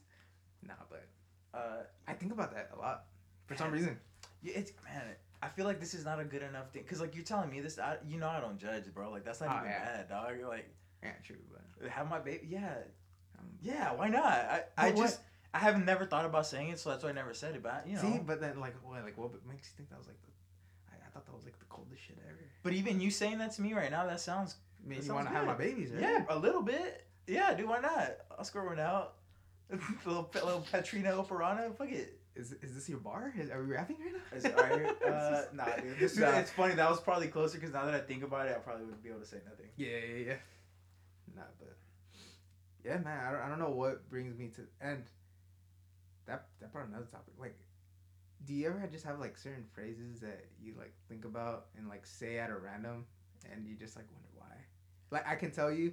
Nah, but Uh, I think about that a lot for some reason. yeah, it's man. I feel like this is not a good enough thing because like you're telling me this. I, you know, I don't judge, bro. Like that's not Oh, even yeah. bad, dog. Like Yeah, true, but have my baby. Yeah, um, yeah. Why not? I, I what- just I have never thought about saying it, so that's why I never said it. But you know, see, but then like, what, like, what makes you think that was like the? I, I thought that was like the coldest shit ever. but even you saying that to me right now, that sounds Made That you want to have my babies, right? yeah, a little bit. Yeah, dude, why not? I'll score one out. little little Petrina Operana. Fuck it. Is is this your bar? Is, are we rapping right now? Is it alright? Uh, nah, dude. This, Nah. It's funny. That was probably closer because now that I think about it, I probably wouldn't be able to say nothing. Yeah, yeah, yeah. Nah, but yeah, man. I don't, I don't know what brings me to and that that brought another topic. Like, do you ever just have like certain phrases that you like think about and like say at a random, and you just like wonder why? Like, I can tell you,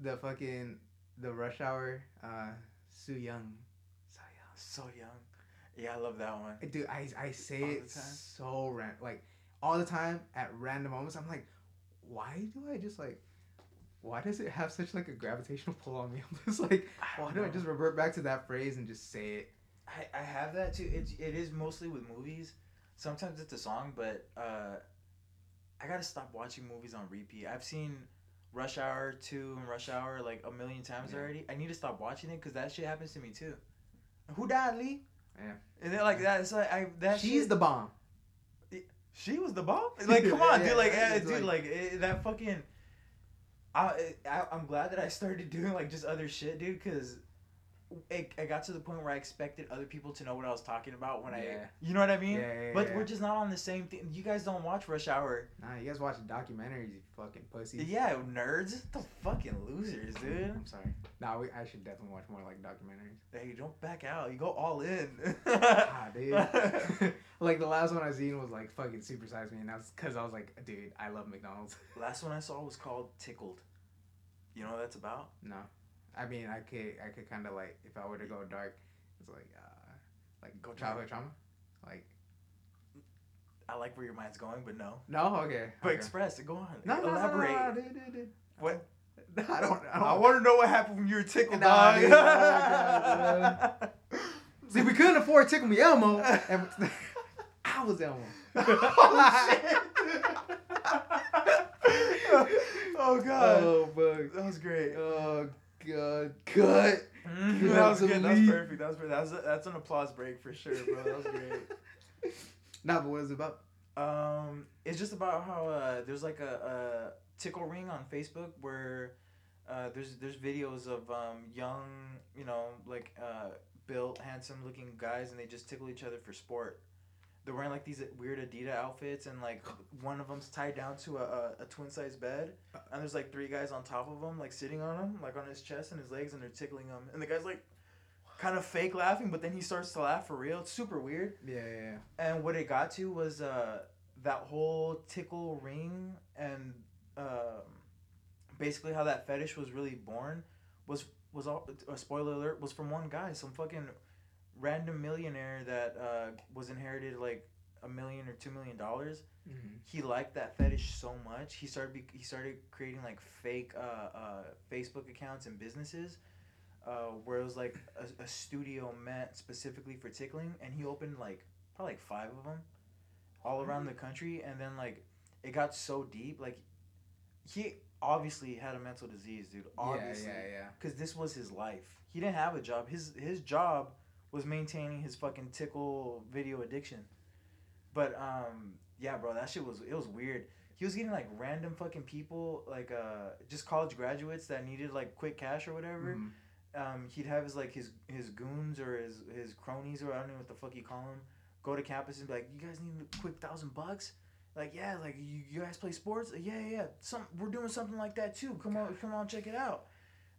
the fucking the rush hour, uh, Soo Yung, Soo Yung. So young. Yeah, I love that one. Dude, I I say All it so ran like all the time at random moments. I'm like, why do I just like, why does it have such like a gravitational pull on me? I'm just like, why do I just revert back to that phrase and just say it? I, I have that too. It's it is mostly with movies. Sometimes it's a song, but uh, I gotta stop watching movies on repeat. I've seen Rush Hour two and Rush Hour like a million times Yeah. already. I need to stop watching it because that shit happens to me too. Who died, Lee? Yeah. And then like that, it's like I that She's shit- the bomb. She was the bomb. Like, come on, Yeah, dude. Like, yeah, dude, like, eh, that fucking. I, I I'm glad that I started doing like just other shit, dude, because it, it got to the point where I expected other people to know what I was talking about when I, you know what I mean? Yeah, yeah, But yeah. we're just not on the same thing. You guys don't watch Rush Hour. Nah, you guys watch documentaries, you fucking pussies. Yeah, nerds. The fucking losers, dude. I'm sorry. Nah, we, I should definitely watch more like documentaries. Hey, don't back out. You go all in. Ah, dude. like the last one I seen was like fucking Super Size Me, and that's because I was like, dude, I love McDonald's. Last one I saw was called Tickled. You know what that's about? No, I mean I could I could kind of like if I were to go dark, it's like uh like Go childhood trauma, like I like where your mind's going, but no. no okay. But okay. express it. Go on. no, no, no, no, Elaborate. no, no, dude, dude, dude. What? I don't. I don't. I want to know what happened when you were tickled, Nah, dude, oh See, we couldn't afford Tickle Me Elmo, and I was Elmo. oh shit! oh god, Oh fuck. that was great. Oh god. Cut. Mhm, that was good. That was perfect. That was perfect. That was that's an applause break for sure, bro. That was great. Nah, but what is it about? Um, it's just about how uh, there's like a, a tickle ring on Facebook where uh, there's there's videos of um, young, you know, like uh, built, handsome looking guys, and they just tickle each other for sport. They're wearing like these weird Adidas outfits, and like one of them's tied down to a, a, a twin size bed, and there's like three guys on top of him, like sitting on him, like on his chest and his legs, and they're tickling him, and the guy's like kind of fake laughing, but then he starts to laugh for real. It's super weird. Yeah, yeah, yeah. And what it got to was uh, that whole tickle ring and um, basically how that fetish was really born was was all a spoiler alert was from one guy, some fucking random millionaire that uh, was inherited like a million or two million dollars. Mm-hmm. He liked that fetish so much he started be- he started creating like fake uh, uh, Facebook accounts and businesses. Uh, where it was like a, a studio meant specifically for tickling, and he opened like probably like five of them all around the country and then like it got so deep like he obviously had a mental disease dude obviously Yeah, yeah, yeah. because this was his life he didn't have a job his his job was maintaining his fucking tickle video addiction but um yeah bro that shit was it was weird he was getting like random fucking people like uh just college graduates that needed like quick cash or whatever Mhm. um, he'd have his like his his goons or his his cronies or I don't know what the fuck you call them go to campus and be like, you guys need a quick thousand bucks. Like yeah, like you, you guys play sports? Like, yeah, yeah, yeah. Some we're doing something like that too. Come on, come on, check it out.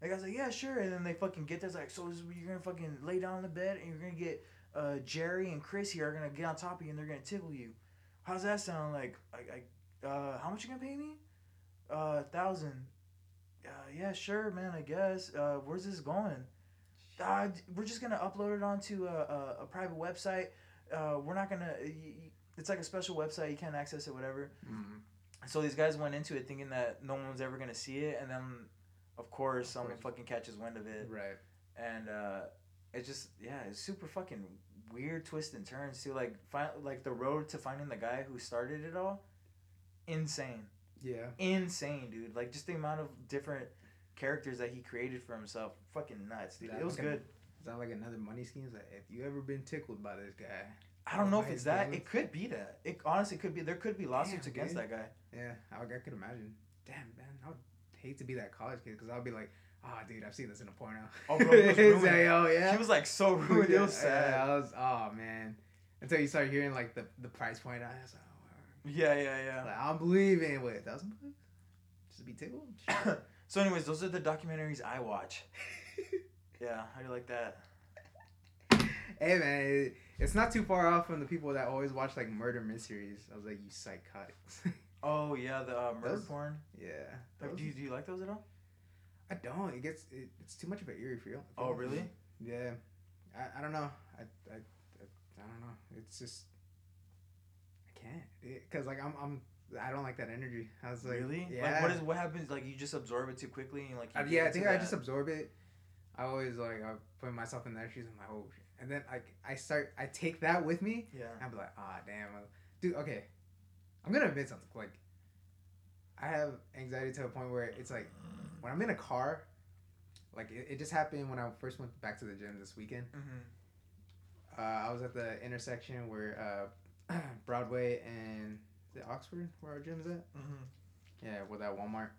The guy's like, yeah, sure. And then they fucking get there. It's like, so this, you're gonna fucking lay down in the bed and you're gonna get uh, Jerry and Chris here are gonna get on top of you and they're gonna tickle you. How's that sound? Like, I, I uh, how much you gonna pay me? Uh, thousand. Uh, yeah, sure, man. I guess. Uh, where's this going? Uh, we're just gonna upload it onto a, a, a private website. Uh, we're not gonna. It's like a special website. You can't access it. Whatever. Mhm. So these guys went into it thinking that no one's ever gonna see it, and then, of course, someone course. fucking catches wind of it, Right. and uh, it just yeah, it's super fucking weird twists and turns to like find like the road to finding the guy who started it all. Insane Yeah. insane, dude. Like just the amount of different characters that he created for himself, fucking nuts, dude. It was like a- good. Is that like another money scheme? It's like, if you ever been tickled by this guy? I don't know if it's that. It could be that. It honestly could be. There could be lawsuits Damn, against dude. that guy. Yeah, I, I could imagine. Damn, man, I would hate to be that college kid because I'll be like, Oh, dude, I've seen this in a porno. Oh, bro, it was ruined. like, oh, yeah. She was like so ruined. it was Yeah, sad. yeah, I was, oh man. Until you start hearing like the, the price point, I was like, oh, Yeah, yeah, yeah. like, I'm believing. Wait, a thousand bucks? Just be tickled? so, anyways, those are the documentaries I watch. Yeah, how do you like that? hey man, it, it's not too far off from the people that always watch like murder mysteries. I was like, you psychotics. Oh yeah, the uh, murder Those- porn. yeah. Those- do you, do you like those at all? I don't. It gets it, it's too much of an eerie feel. Oh really? Yeah. I, I don't know. I, I, I, I don't know. It's just I can't because like I'm I'm I don't like that energy. I was like really? Yeah. Like, what is what happens? Like, you just absorb it too quickly, and like. You Uh, yeah, I think I just absorb it. I always like I put myself in their shoes. I'm like, oh, shit. and then I I start I take that with me. Yeah. And I'm like, ah, damn, uh, dude. Okay, I'm gonna admit something. Like, I have anxiety to a point where it's like when I'm in a car. Like it, it just happened when I first went back to the gym this weekend. Mm-hmm. Uh, I was at the intersection where uh, Broadway and the Oxford, where our gym's at. Mm-hmm. Yeah, with that Walmart.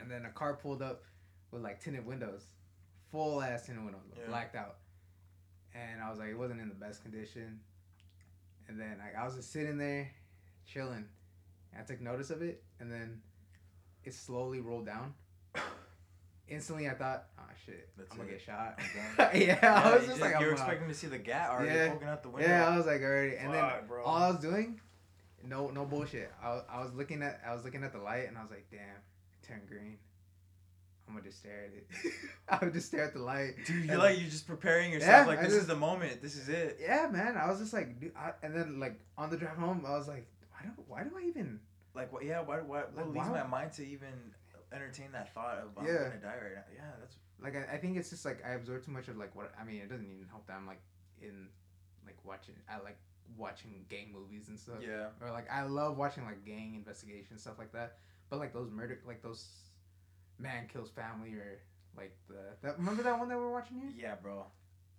And then a car pulled up with like tinted windows, full ass tinted windows, Yeah. blacked out. And I was like, it wasn't in the best condition. And then like I was just sitting there, chilling. And I took notice of it, and then it slowly rolled down. Instantly, I thought, oh shit, That's I'm gonna it. get shot. Yeah, Yeah, I was just just- like, you're I'm, expecting to see the gat already Yeah. poking out the window. yeah, I was like already, and then bro. all I was doing, no, no bullshit. I, was- I was looking at, I was looking at the light, and I was like, damn, it turned green. I'm gonna just stare at it. I would just stare at the light. Dude, you're like you're just preparing yourself. Yeah, like this just- is the moment. This is it. yeah, man. I was just like, dude, I, and then like on the drive home, I was like, why do, why do I even? Like what? Yeah. Why? Why? What Like, leads why- my mind to even entertain that thought of I'm Yeah. gonna die right now? Yeah. That's. Like, I, I think it's just like I absorb too much of like what I mean. It doesn't even help that I'm like in like watching. I like watching gang movies and stuff. Yeah. Or like I love watching like gang investigation stuff like that. But like those murder, like those man kills family or like the that remember that one that we are watching here? Yeah, bro.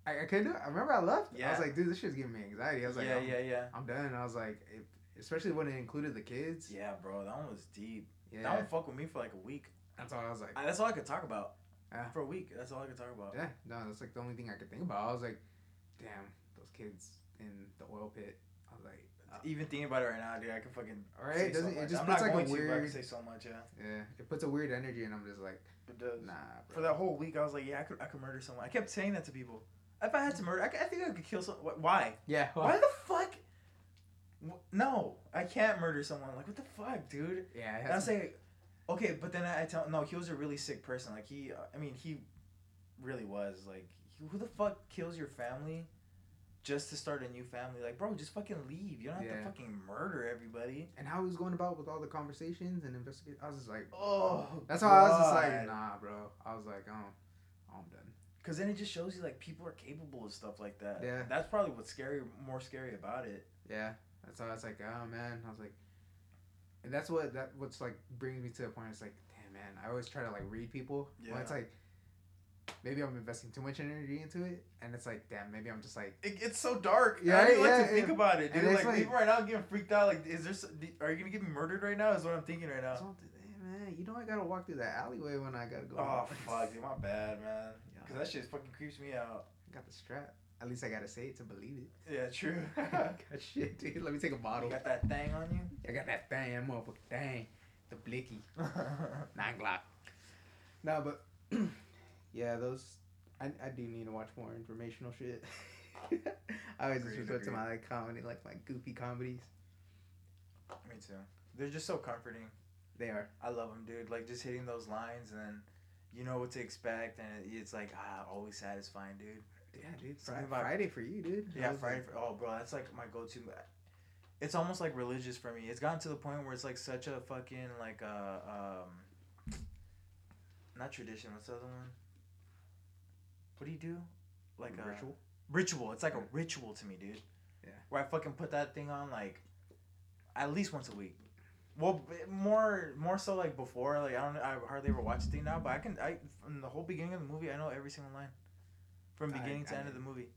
I, I couldn't do it. I remember I left. Yeah. I was like, dude, this shit's giving me anxiety. I was like, yeah, I'm, yeah, yeah. I'm done. I was like, it, especially when it included the kids. Yeah, bro. That one was deep. Yeah. That one fucked with me for like a week. That's all I was like. I, that's all I could talk about. Yeah. For a week. That's all I could talk about. Yeah, no, that's like the only thing I could think about. I was like, damn, those kids in the oil pit. I was like, uh, Even thinking about it right now, dude, I can fucking. Right? say so Doesn't- it much. just I'm puts, not like, a going to, I can weird- say so much. Yeah. yeah, it puts a weird energy, and I'm just like, It does. nah, bro. For that whole week, I was like, yeah, I could, I could murder someone. I kept saying that to people. If I had to murder, I, I think I could kill someone. Why? Yeah. Why the fuck? Wh- No, I can't murder someone. Like, what the fuck, dude? Yeah. It And I has to- say, okay, but then I I tell no, he was a really sick person. Like he, uh, I mean, he really was. Like, who the fuck kills your family just to start a new family? Like, bro, just fucking leave. You don't have Yeah. to fucking murder everybody. and how he was going about with all the conversations and investigate. I was just like, Oh, that's why I was just like, nah, bro. I was like, oh, I'm done. Cause then it just shows you like people are capable of stuff like that. Yeah. That's probably what's scary, more scary about it. Yeah. That's why I was like, oh man. I was like, and that's what that what's like brings me to the point. It's like, damn man, I always try to like read people. Yeah. When it's like, maybe I'm investing too much energy into it, and it's like, damn, maybe I'm just like, It, it's so dark. Yeah, I don't even like yeah, to think yeah. about it, And dude. Like, like- people right now getting freaked out. Like, is there? Are you gonna get me murdered right now? Is what I'm thinking right now. hey, man, you know I gotta walk through that alleyway when I gotta go. Oh out." fuck, dude, my bad, man. Yeah. Cause that shit fucking creeps me out. I got the strap. At least I gotta say it to believe it. Yeah, true. God, shit, dude. Let me take a bottle. you got that thing on you? I got that thing, that motherfucking thing. The blicky. Nine Glock. No, but yeah, those I, I do need to watch more informational shit. I always just Agreed, refer to my like comedy, like my goofy comedies. me too. They're just so comforting. They are. I love them, dude. Like just hitting those lines and then you know what to expect and it, it's like ah, always satisfying, dude. Yeah, dude. Something Friday for you, dude. Yeah, Friday. like- For, oh, bro, that's like my go-to. It's almost like religious for me. It's gotten to the point where it's like such a fucking like uh um. Not tradition. What's the other one? What do you do? Like a ritual. Ritual. It's like a ritual to me, dude. Yeah. Where I fucking put that thing on like at least once a week. Well, more more so like before. Like I don't. I hardly ever watch the thing now, but I can. I from the whole beginning of the movie, I know every single line. From I- beginning to I end of the movie.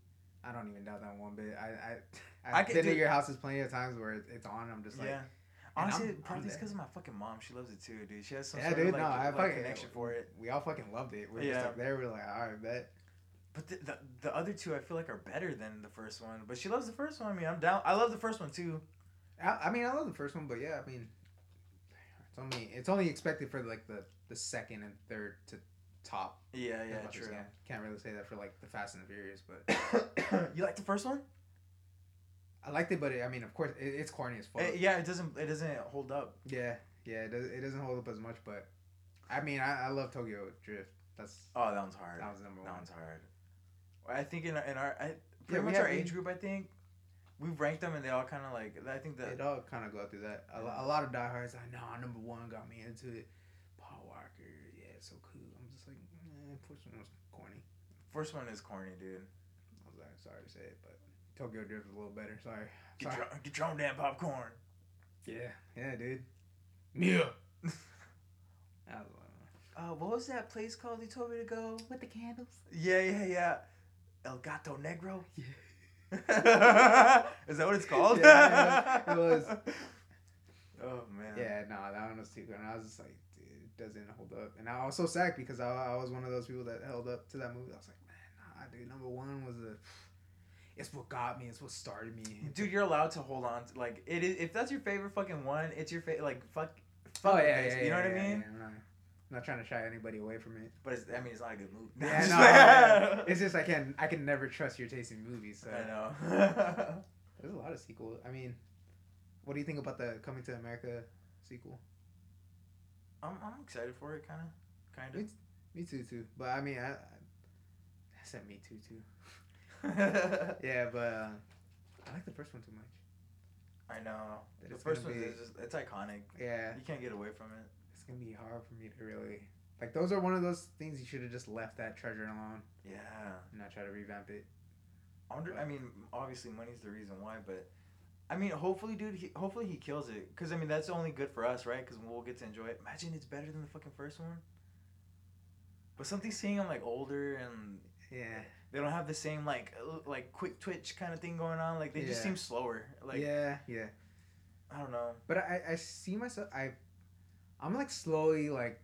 I don't even doubt that one bit. I I I I've can been at your houses plenty of times where it's, it's on. I'm just like, yeah. Honestly, I'm- probably because of my fucking mom. She loves it too, dude. She has some Yeah, sort dude. of like, no, I like fucking connection for it. We all fucking loved it. We're Yeah. just like there. We're like, all right, bet. But the, the the other two I feel like are better than the first one. But she loves the first one. I mean, I'm down. I love the first one too. I, I mean, I love the first one, but yeah, I mean, it's only it's only expected for like the the second and third to top. Yeah, yeah, true. Can't, can't really say that for like the Fast and the Furious, but you like the first one? I liked it. But it, I mean, of course, it, it's corny as fuck. Eh, yeah, it doesn't it doesn't hold up. Yeah, yeah, it, does, it doesn't hold up as much, but I mean, I, I love Tokyo Drift. That's Oh, that one's hard. that was number That one. one's hard. I think in our, in our I, pretty we much our age group, I think we've ranked them and they all kind of like. I think that It all kind of go through that. A, lo- a lot of diehards like, nah, number one got me into it. Paul Walker, yeah, so cool. I'm just like, eh, first one was corny. first one is corny, dude. I was like, sorry to say it, but Tokyo Drift is a little better. Sorry. Get Sorry. your, get your own damn popcorn. Yeah, yeah, dude. Yeah. I was like, Uh, what was that place called? You told me to go. with the candles. Yeah, yeah, yeah. El Gato Negro. Yeah. Is that what it's called? Yeah, it was. Oh man. Yeah, no, that one was too good. And I was just like, dude, it doesn't hold up. And I was so sad because I, I was one of those people that held up to that movie. I was like, man, nah, dude, number one was a. It's what got me. It's what started me. Dude, you're allowed to hold on. To, like it is. If that's your favorite fucking one, it's your favorite. Like fuck. Oh fuck yeah, yeah, You know yeah, what I mean? yeah, I'm, not, I'm not trying to shy anybody away from it. But it's, I mean, it's not a good movie. Yeah, no, yeah. it's just I can I can never trust your taste in movies. So I know. there's a lot of sequels. I mean, what do you think about the Coming to America sequel? I'm I'm excited for it, kind of, kind Me, me too, too. But I mean, I, I, I said me too, too. Yeah, but uh, I like the first one too much. I know. That The first one is just it's iconic. Yeah, You can't get away from it. it's gonna be hard for me to really like. Those are one of those things you should have just left that treasure alone Yeah. and not try to revamp it. I wonder. I mean, obviously, money's the reason why, but I mean, hopefully, dude. He, hopefully, he kills it. Cause I mean, that's only good for us, right? Cause we'll get to enjoy it. Imagine it's better than the fucking first one. But something seeing him like older and Yeah, they don't have the same like uh, like quick twitch kind of thing going on. Like they just Yeah. seem slower. Like yeah, yeah. I don't know. But I, I see myself. I, I'm like slowly like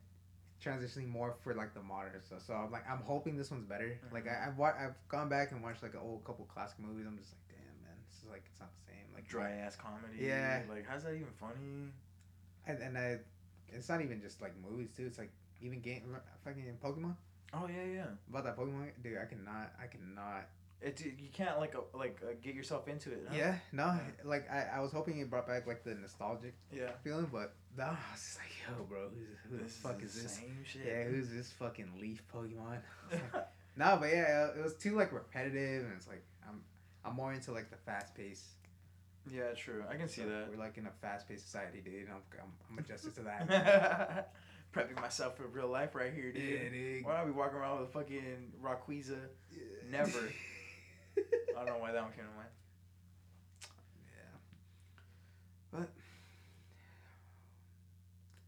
transitioning more for like the modern stuff. So I'm like I'm hoping this one's better. Like I, I've wa- I've gone back and watched like an old couple classic movies. I'm just like, damn man, this is like it's not the. Like Dry ass comedy. Yeah. Like how's that even funny? And and I, it's not even just like movies too. It's like even game fucking Pokemon. Oh yeah, yeah. About that Pokemon, dude, I cannot, I cannot. It you can't like uh, like uh, get yourself into it. huh? Yeah, no, like I, I was hoping it brought back like the nostalgic Yeah. feeling, but no, I was just like, yo, bro, who's, who the fuck the is this? Same shit. Yeah, who's this fucking leaf Pokemon? Like, no, but yeah, it was too like repetitive, and it's like I'm, I'm more into like the fast pace. Yeah, true. I can see that. We're like in a fast paced society, dude. I'm, I'm, I'm adjusted to that. Prepping myself for real life right here, dude. yeah, dude. Why not be walking around with a fucking Rockweza? Never. I don't know why that one came to mind. yeah. But.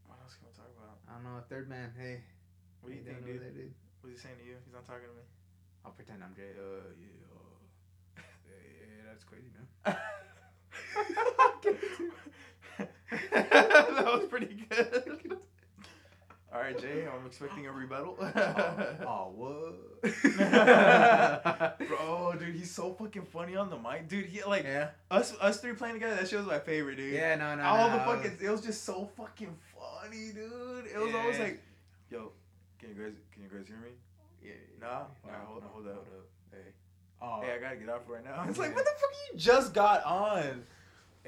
What else can we talk about? I don't know. Third man, hey. What do you how think, dude? there, dude? What's he saying to you? He's not talking to me. I'll pretend I'm Jay. Uh, yeah, uh, yeah, yeah, that's crazy, man. That was pretty good. All right, Jay. I'm expecting a rebuttal. oh, oh what? Bro, dude, he's so fucking funny on the mic, dude. He like yeah. us us three playing together. That show's my favorite, dude. Yeah, no, no, All no, the fucking, was- it was just so fucking funny, dude. It was always like, yo, can you guys, can you guys hear me? Yeah. Nah? Alright, hold- on hold up. Hey. Oh. Hey, I gotta get off right now. It's like, what the fuck you just got on?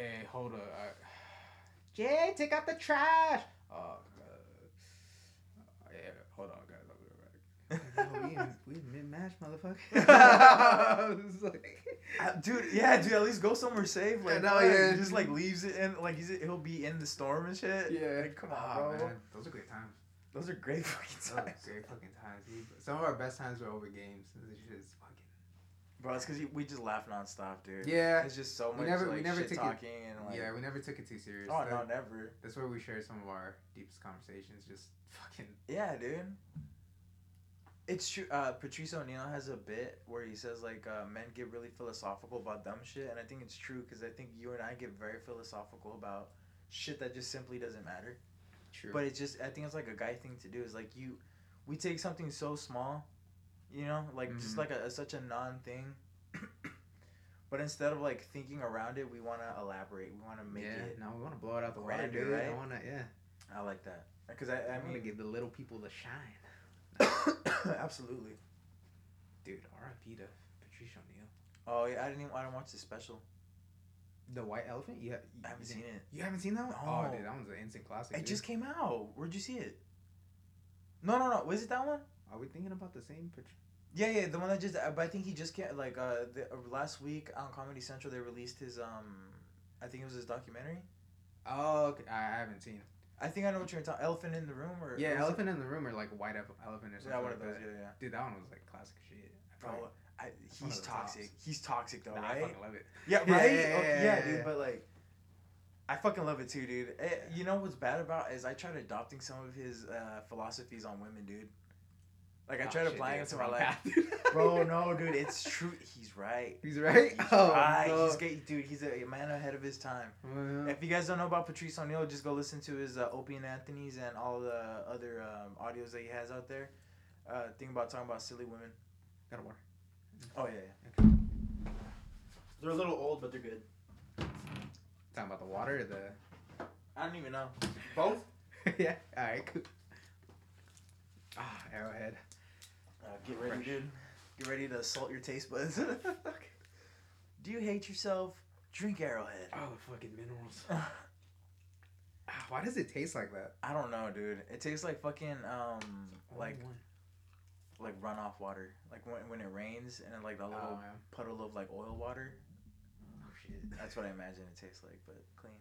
Hey, hold up. I... Jay, take out the trash. Oh, God. Yeah, hold on, guys. I'll be right back. we in, we mid-match, motherfucker. Like, dude, yeah, dude. At least go somewhere safe. Like, know, fuck, yeah. he just like leaves it and like he's he'll be in the storm and shit. yeah. Like, come on, Ah, bro. man. Those are great times. Those are great fucking Those are times, great fucking times, dude. Some of our best times were over games. This shit is fucking. Bro. It's because we just laugh nonstop, dude. Yeah. It's just so We much never- we never shit took it- talking and like. yeah, we never took it too serious. Oh no, never. That's where we share some of our deepest conversations. Just fucking. Yeah, dude. It's true. Uh, Patrice O'Neal has a bit where he says like uh, men get really philosophical about dumb shit, and I think it's true because I think you and I get very philosophical about shit that just simply doesn't matter. True. But it's just I think it's like a guy thing to do. Is like you, we take something so small, you know, like just Mhm. like a, such a non thing. but instead of like thinking around it, we want to elaborate. We want to make yeah, it. no, we want to blow it out the water, dude. I want to, yeah. I like that because I, I I want to mean, give the little people the shine. absolutely. Dude, R.I.P. to Patrice O'Neal. Oh yeah, I didn't even I didn't watch the special. The White Elephant? Yeah, I haven't seen it. You haven't seen that one? Oh, No. dude, that one's an instant classic. It dude. just came out. Where'd you see it? No, no, no. Was it that one? Are we thinking about the same? Pat- Yeah, yeah, the one that just. But I think he just can't. Like, uh, the, uh, last week on Comedy Central, they released his um, I think it was his documentary. Oh, okay. I haven't seen. I think I know what you're talking. About. Elephant in the Room, or Yeah, was it- Elephant in the Room or like White Elephant or something. Yeah, one of those. Yeah, yeah. Dude, that one was like classic shit. Probably- I, he's toxic. tops. He's toxic though, nah, I fucking love it. Yeah, right. yeah, Oh, yeah, yeah, yeah, dude. But like, I fucking love it too, dude. Eh, you know what's bad about it is I tried adopting some of his uh, philosophies on women, dude. Like I Oh, tried shit, applying dude, it it's to my life. Bro, no, dude, it's true. He's right. He's right. He's oh, right. no. He's great, dude. He's a man ahead of his time. Well, If you guys don't know about Patrice O'Neal, just go listen to his uh, Opie and Anthony's and all the other um, audios that he has out there. Uh, think about talking about silly women. Gotta work. Oh yeah, yeah. Okay. They're a little old, but they're good. Talking about the water or the. I don't even know. Both. yeah. All right. Cool. Ah, Arrowhead. Uh, get ready, Fresh. dude. Get ready to assault your taste buds. Do you hate yourself? Drink Arrowhead. Oh, the fucking minerals. Ah, Why does it taste like that? I don't know, dude. It tastes like fucking um like Oh, one. like runoff water. Like when when it rains and like the little Oh, yeah. puddle of like oil water. Oh shit. That's what I imagine it tastes like, but clean.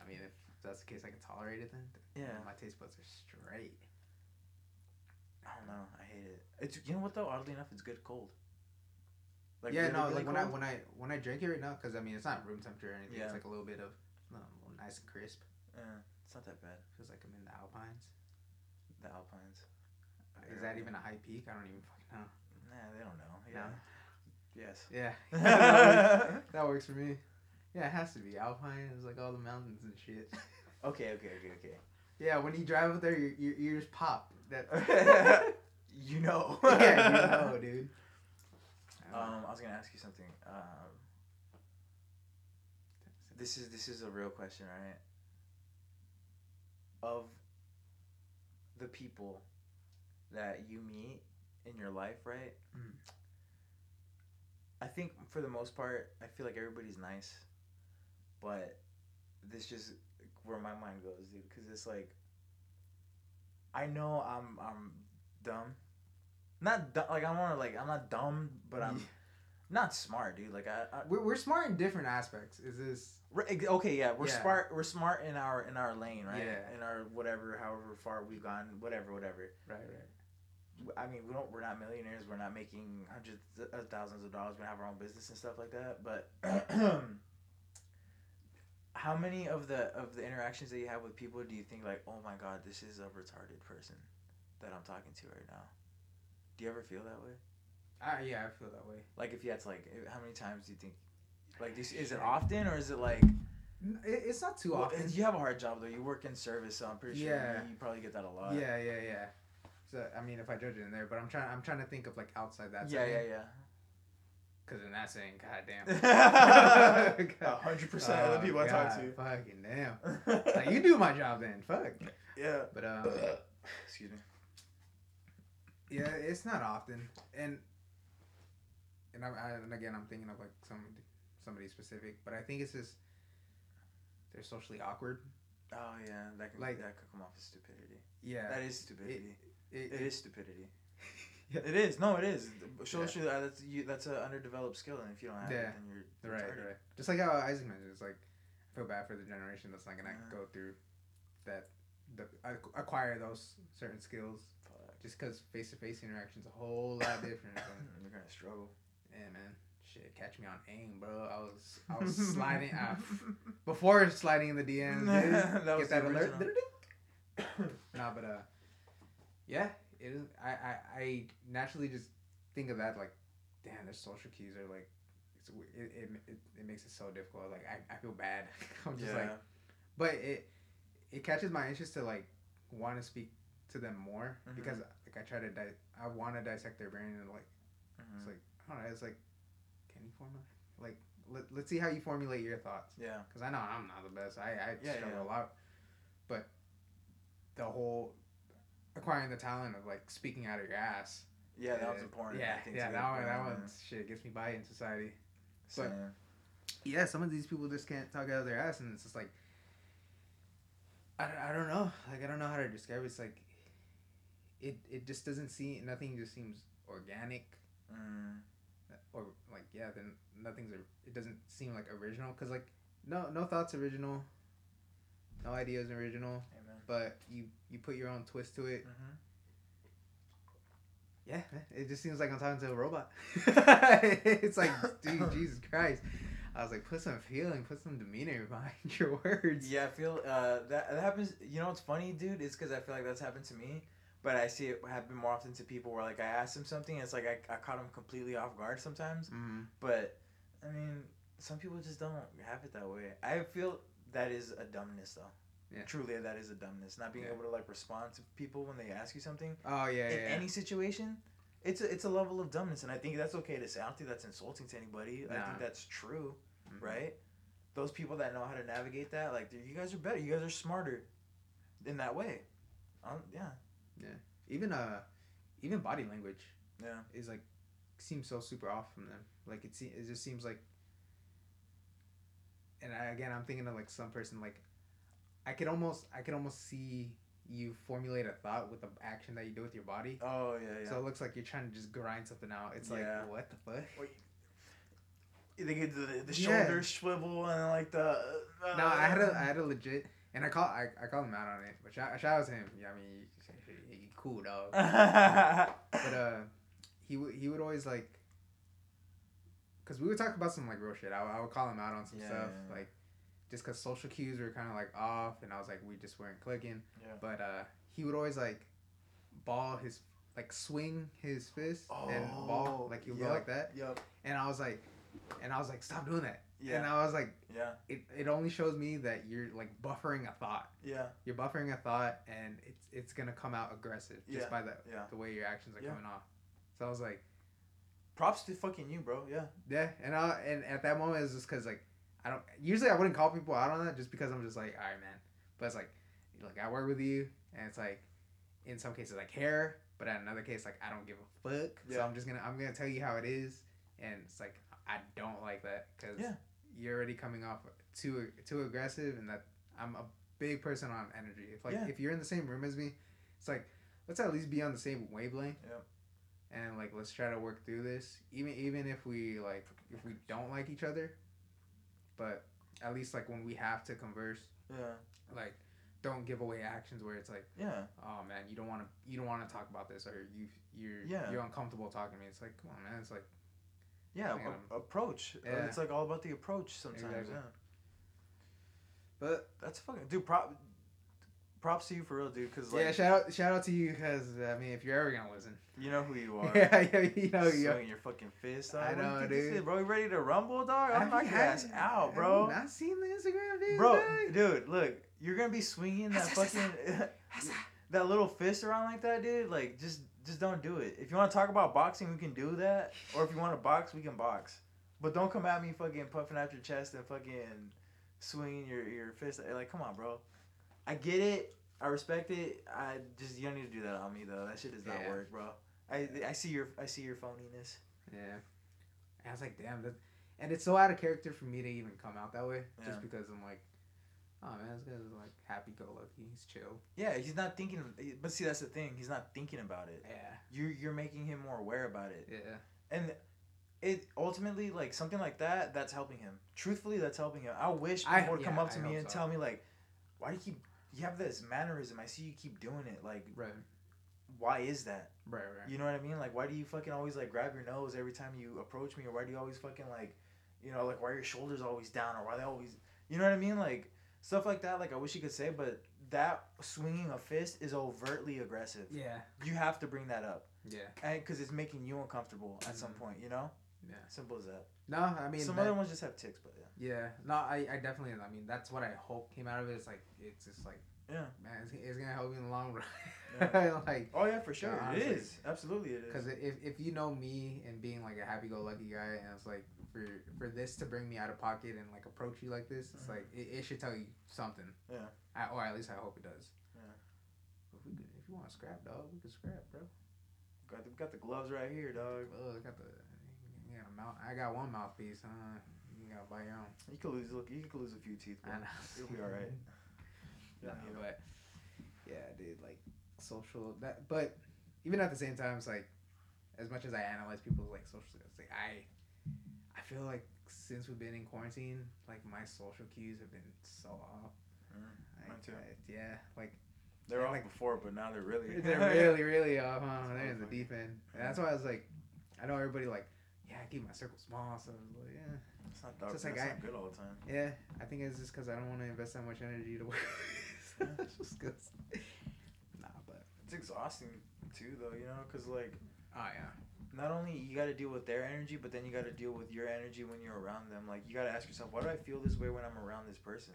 I mean, if that's the case, I can tolerate it then. Yeah. My taste buds are straight. I don't know. I hate it. It's you know what though. Oddly enough, it's good cold. Like yeah, really, no, really like when I when I when I drink it right now, because I mean it's not room temperature or anything. Yeah. It's like a little bit of um, nice and crisp. Yeah, it's not that bad. Feels like I'm in the Alpines. The Alpines. Is that even a high peak? I don't even fucking know. Nah, they don't know. Yeah. No? Yes. Yeah, that, works, that works for me. Yeah, it has to be Alpine. It's like all the mountains and shit. okay. Okay. Okay. Okay. yeah, when you drive up there, your, your ears pop. That. you know. yeah, you know, dude. Um, I was gonna ask you something. Um, this is this is a real question, right? Of the people that you meet in your life, right? Mm. I think for the most part, I feel like everybody's nice, but this just where my mind goes, dude. Because it's like, I know I'm I'm dumb, not du- like I want to like I'm not dumb, but I'm not smart, dude. Like I, I We're, we're smart in different aspects. Is this? Okay, yeah, we're Yeah. smart. We're smart in our in our lane, right? Yeah. In our whatever, however far we've gone, whatever, whatever. Right, right. I mean, we don't. We're not millionaires. We're not making hundreds of thousands of dollars. We have our own business and stuff like that. But how many of the of the interactions that you have with people do you think like, oh my god, this is a retarded person that I'm talking to right now? Do you ever feel that way? Uh, yeah, I feel that way. Like, if you had to like, how many times do you think? Like, this, is it often or is it like? It's not too Well, often. You have a hard job though. You work in service, so I'm pretty sure Yeah. you, you probably get that a lot. Yeah, yeah, yeah. So I mean, if I judge it in there, but I'm trying. I'm trying to think of like outside that. yeah, yeah, yeah. Because in that saying, goddamn. A hundred percent of the people I talk to. Fucking damn. Like you do my job then. Fuck. Yeah. But um, Excuse me. yeah, it's not often, and and I, I and again, I'm thinking of like some somebody specific, but I think it's just they're socially awkward. Oh yeah, that can Like- that could come off as stupidity. Yeah. That is stupidity. It, it is stupidity. Yeah. It is. No, it is. Socially, uh, that's you. That's an underdeveloped skill, and if you don't have Yeah. it, then you're Right, retarded. right. Just like how Isaac mentioned, it's like I feel bad for the generation that's not gonna Yeah. go through that, the acquire those certain skills. Fuck. Just because face to face interaction's a whole lot different. You're gonna struggle. yeah, man. Shit, catch me on AIM, bro. I was I was sliding uh, before sliding in the DMs. That was Get that alert. nah, but uh, yeah, it is. I, I I naturally just think of that like, damn, their social cues are like, it's it, it, it, it makes it so difficult. Like I, I feel bad. I'm just yeah. like, but it it catches my interest to like want to speak to them more Mhm. because like I try to di- I want to dissect their brain and like Mhm. it's like I don't know it's like can you formulate like let, let's see how you formulate your thoughts yeah. because I know I'm not the best I I Yeah, struggle yeah. a lot but the whole acquiring the talent of like speaking out of your ass Yeah, that uh, was important. I yeah yeah that one that one shit gets me by in society but- Same. yeah, some of these people just can't talk out of their ass, and it's just like, I, don't- I don't know. Like, I don't know how to describe it. It's like, it, it just doesn't seem, nothing just seems organic, Mm. or like, yeah, then nothing's, it doesn't seem like original, because, like, no, no thoughts original, no idea is original, Amen. but you, you put your own twist to it. Mhm. Yeah, it just seems like I'm talking to a robot. it's like, dude, Jesus Christ. I was like, put some feeling, put some demeanor behind your words. Yeah, I feel uh, that that happens. You know what's funny, dude? Is because I feel like that's happened to me, but I see it happen more often to people where like I ask them something, and it's like I, I caught them completely off guard sometimes. Mm. But I mean, some people just don't have it that way. I feel that is a dumbness, though. Yeah. Truly, that is a dumbness. Not being Yeah. able to like respond to people when they ask you something Oh yeah, in yeah. any situation. It's a, it's a level of dumbness, and I think that's okay to say. I don't think that's insulting to anybody. I think that's true Mhm. right? Those people that know how to navigate that, like you guys are better. You guys are smarter in that way. Um, yeah, Even uh, even body language yeah, is like seems so super off from them. Like it se- it just seems like. And I, again, I'm thinking of like some person like, I could almost I could almost see you formulate a thought with the action that you do with your body. Oh yeah, yeah. So it looks like you're trying to just grind something out. It's like what the fuck? they get the, the Yeah. shoulders swivel and like the. Uh, No, I had a I had a legit, and I call I, I call him out on it, but shout, shout out to him. Yeah, I mean, he, he cool dog. but uh, he would he would always like, cause we would talk about some like real shit. I, would- I would call him out on some Yeah, stuff yeah, yeah. like, just cause social cues were kind of like off, and I was like we just weren't clicking. Yeah. But uh, he would always like, ball his like swing his fist and ball Oh, like would yep. go like that, Yep. and I was like, and I was like stop doing that. Yeah. And I was like, Yeah. it, it only shows me that you're like buffering a thought. Yeah. You're buffering a thought, and it's it's gonna come out aggressive just Yeah, by the yeah. the way your actions are Yeah. coming off. So I was like, Props to fucking you, bro. Yeah. yeah, and I and at that moment it's just because like I don't usually I wouldn't call people out on that just because I'm just like, all right, man. But it's like, like I work with you, and it's like, in some cases I care, but in another case like I don't give a fuck. Yeah. So I'm just gonna I'm gonna tell you how it is, and it's like I don't like that because Yeah. you're already coming off too too aggressive, and that I'm a big person on energy. If like Yeah. if you're in the same room as me, it's like let's at least be on the same wavelength. Yep. And like let's try to work through this, even even if we like if we don't like each other, but at least like when we have to converse, Yeah. like don't give away actions where it's like, Yeah. oh man, you don't want to you don't want to talk about this or you you're Yeah. you're uncomfortable talking to me. It's like come on man, it's like Yeah. A- approach. Uh, Yeah. It's like all about the approach sometimes. Exactly. Yeah. but That's fucking dude. Prop. Props to you for real, dude. Cause like yeah, shout out shout out to you because I mean if you're ever gonna listen, you know who you are. yeah, yeah, you know you. Are. Swinging your fucking fist. Dog. I do you know, dude. is, bro, you ready to rumble, dog? I'm Have knocking your ass out, have bro. you Not seen the Instagram videos, Bro, dog? dude, look, you're gonna be swinging that fucking that little fist around like that, dude. Like, just just don't do it. If you want to talk about boxing, we can do that. Or if you want to box, we can box. But don't come at me fucking puffing out your chest and fucking swinging your your fist. Like, come on, bro. I get it. I respect it. I just you don't need to do that on me though. That shit does not Yeah. work, bro. I I see your I see your phoniness. Yeah. And I was like, damn, that, and it's so out of character for me to even come out that way, Yeah. just because I'm like, oh man, this guy's like happy-go-lucky, he's chill. Yeah, he's not thinking. Eh, but see, that's the thing. He's not thinking about it. Yeah. You're you're making him more aware about it. Yeah. and it ultimately like something like that that's helping him truthfully that's helping him i wish people I- would come up to I me and so. tell me like why do you keep you have this mannerism i see you keep doing it like Right. why is that Right. Right. you know what i mean like why do you fucking always like grab your nose every time you approach me or why do you always fucking like you know like why are your shoulders always down or why they always you know what i mean like stuff like that like i wish you could say but that swinging a fist is overtly aggressive Yeah. you have to bring that up Yeah. and because it's making you uncomfortable at some Mhm. point you know Yeah. Simple as that. No, I mean Some that- other ones just have ticks, but yeah. Yeah, no, I, I definitely. I mean, that's what I hope came out of it. It's like it's just like Yeah. man, it's, it's gonna help you in the long run. Yeah. like, Oh yeah, for sure. It honestly. is. Absolutely, it is. because if if you know me and being like a happy-go-lucky guy, and it's like for for this to bring me out of pocket and like approach you like this, it's Mhm. like it, it should tell you something. Yeah. I, or at least I hope it does. Yeah. If we could, if you want to scrap, dog, we can scrap, bro. got the, got the gloves right here, dog. Oh, got the. Yeah, mouth. I got one mouthpiece. Huh? You gotta buy your own. You could lose. Look, you could lose a few teeth. Bro. I know. You'll be all right. No, Yeah, you know. but yeah, dude, like social that. But even at the same time, it's like as much as I analyze people's like social, it's like I, I feel like since we've been in quarantine, like my social cues have been so off. Mm, Like, mine too. I- yeah, like They were Yeah, off like- before, but now they're really. they're really, really off. Huh? They're in the deep end. And that's why I was like, I know everybody like, yeah, I keep my circle small, so I was like, yeah. It's not, Just that's like not I- good all the time. Yeah, I think it's just because I don't want to invest that much energy to work. just 'cause- Nah, but It's exhausting too, though. You know, because like oh yeah, not only you got to deal with their energy, but then you got to deal with your energy when you're around them. Like you got to ask yourself, why do I feel this way when I'm around this person?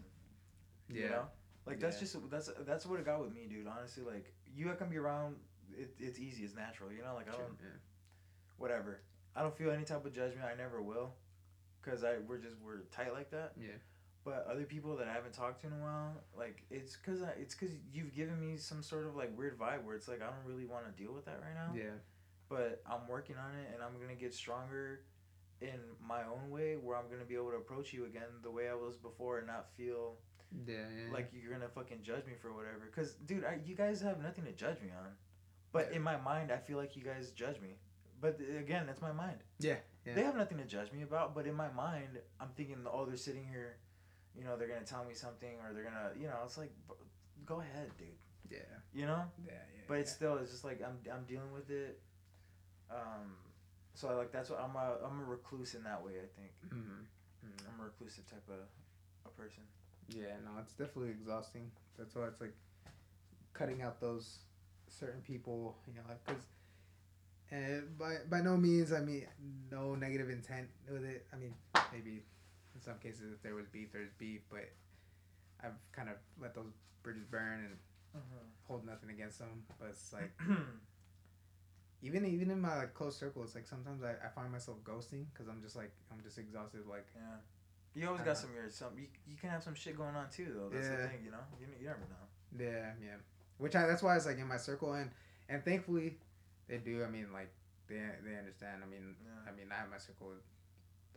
yeah, You know? Like that's Yeah. just that's that's what it got with me, dude. Honestly, like you can be around. It, it's easy. It's natural. You know, like I don't yeah. whatever. I don't feel any type of judgment. I never will, cause I we're just we're tight like that. Yeah. But other people that I haven't talked to in a while, like it's cause I, it's cause you've given me some sort of like weird vibe where it's like I don't really want to deal with that right now. yeah, But I'm working on it, and I'm gonna get stronger in my own way, where I'm gonna be able to approach you again the way I was before, and not feel yeah, yeah. like you're gonna fucking judge me for whatever. Cause dude, I, you guys have nothing to judge me on. But Yeah. in my mind, I feel like you guys judge me. But uh, again, that's my mind. yeah, yeah. They have nothing to judge me about. But in my mind, I'm thinking, oh, they're sitting here, you know, they're gonna tell me something, or they're gonna, you know, it's like, go ahead, dude. yeah, You know. yeah, yeah. But it's still, it's just like I'm, I'm dealing with it. Um, so I like that's what I'm a, I'm a recluse in that way. I think hmm I'm a reclusive type of a person. Yeah, no, it's definitely exhausting. That's why it's like cutting out those certain people, you know, like because and by by no means, I mean, no negative intent with it. I mean, maybe in some cases, if there was beef, there's beef, but I've kind of let those bridges burn and mm-hmm. hold nothing against them. But it's like even even in my like, close circle, it's like sometimes I, I find myself ghosting because I'm just like I'm just exhausted. Like Yeah. You always got some weird some. You, you can have some shit going on too, though. That's the Yeah. thing, you know. You, you never know. Yeah, yeah. Which I that's why it's like in my circle and and thankfully they do. I mean like they they understand. I mean Yeah. I mean I have my circle.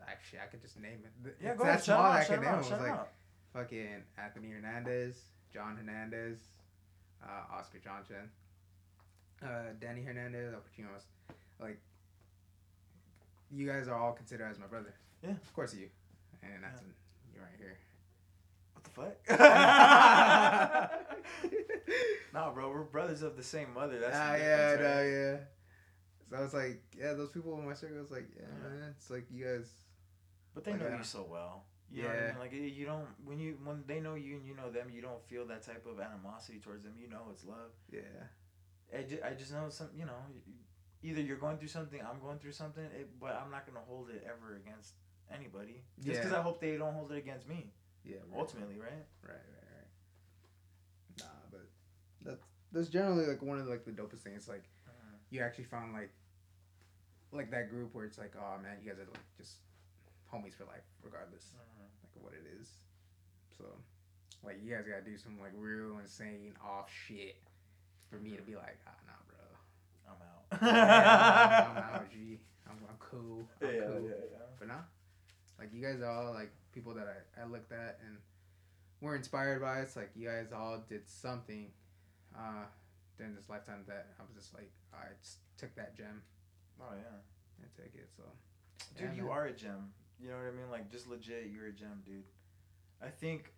Actually, I could just name it. Yeah, it's go ahead. Shout him that I. Shout him name. out. It was Shout like fucking Anthony Hernandez, John Hernandez, uh, Oscar Johnson, uh, Danny Hernandez, Al Pacino's. Like you guys are all considered as my brother. Yeah. of course you. And that's you right here. Fuck? nah, bro. We're brothers of the same mother. That's ah, yeah, difference, no, yeah. So I was like, yeah, those people in my circle. I was like, yeah, Yeah. man, it's like you guys. But they Like, know you so well. You what I Yeah. mean? Like you don't when you when they know you and you know them, you don't feel that type of animosity towards them. You know it's love. Yeah, I just, I just know some. You know, either you're going through something, I'm going through something, it, but I'm not gonna hold it ever against anybody. Just because Yeah. I hope they don't hold it against me. Yeah. Right, Ultimately, right? right, right, right. Nah, but that's that's generally like one of like the dopest things. Like you actually found like like that group where it's like, oh man, you guys are like just homies for life, regardless like what it is. So, like you guys gotta do some like real insane off shit for me to be like, ah, nah, bro. I'm out. yeah, I'm, I'm out, G. I'm, I'm cool. I'm yeah, cool. yeah, yeah. But nah, like you guys are all like people that I, I looked at and were inspired by. It's like you guys all did something uh, during this lifetime that I was just like, I just took that gem Oh yeah. and take it. So, Dude, Yeah, you man. are a gem. You know what I mean? Like, just legit, you're a gem, dude. I think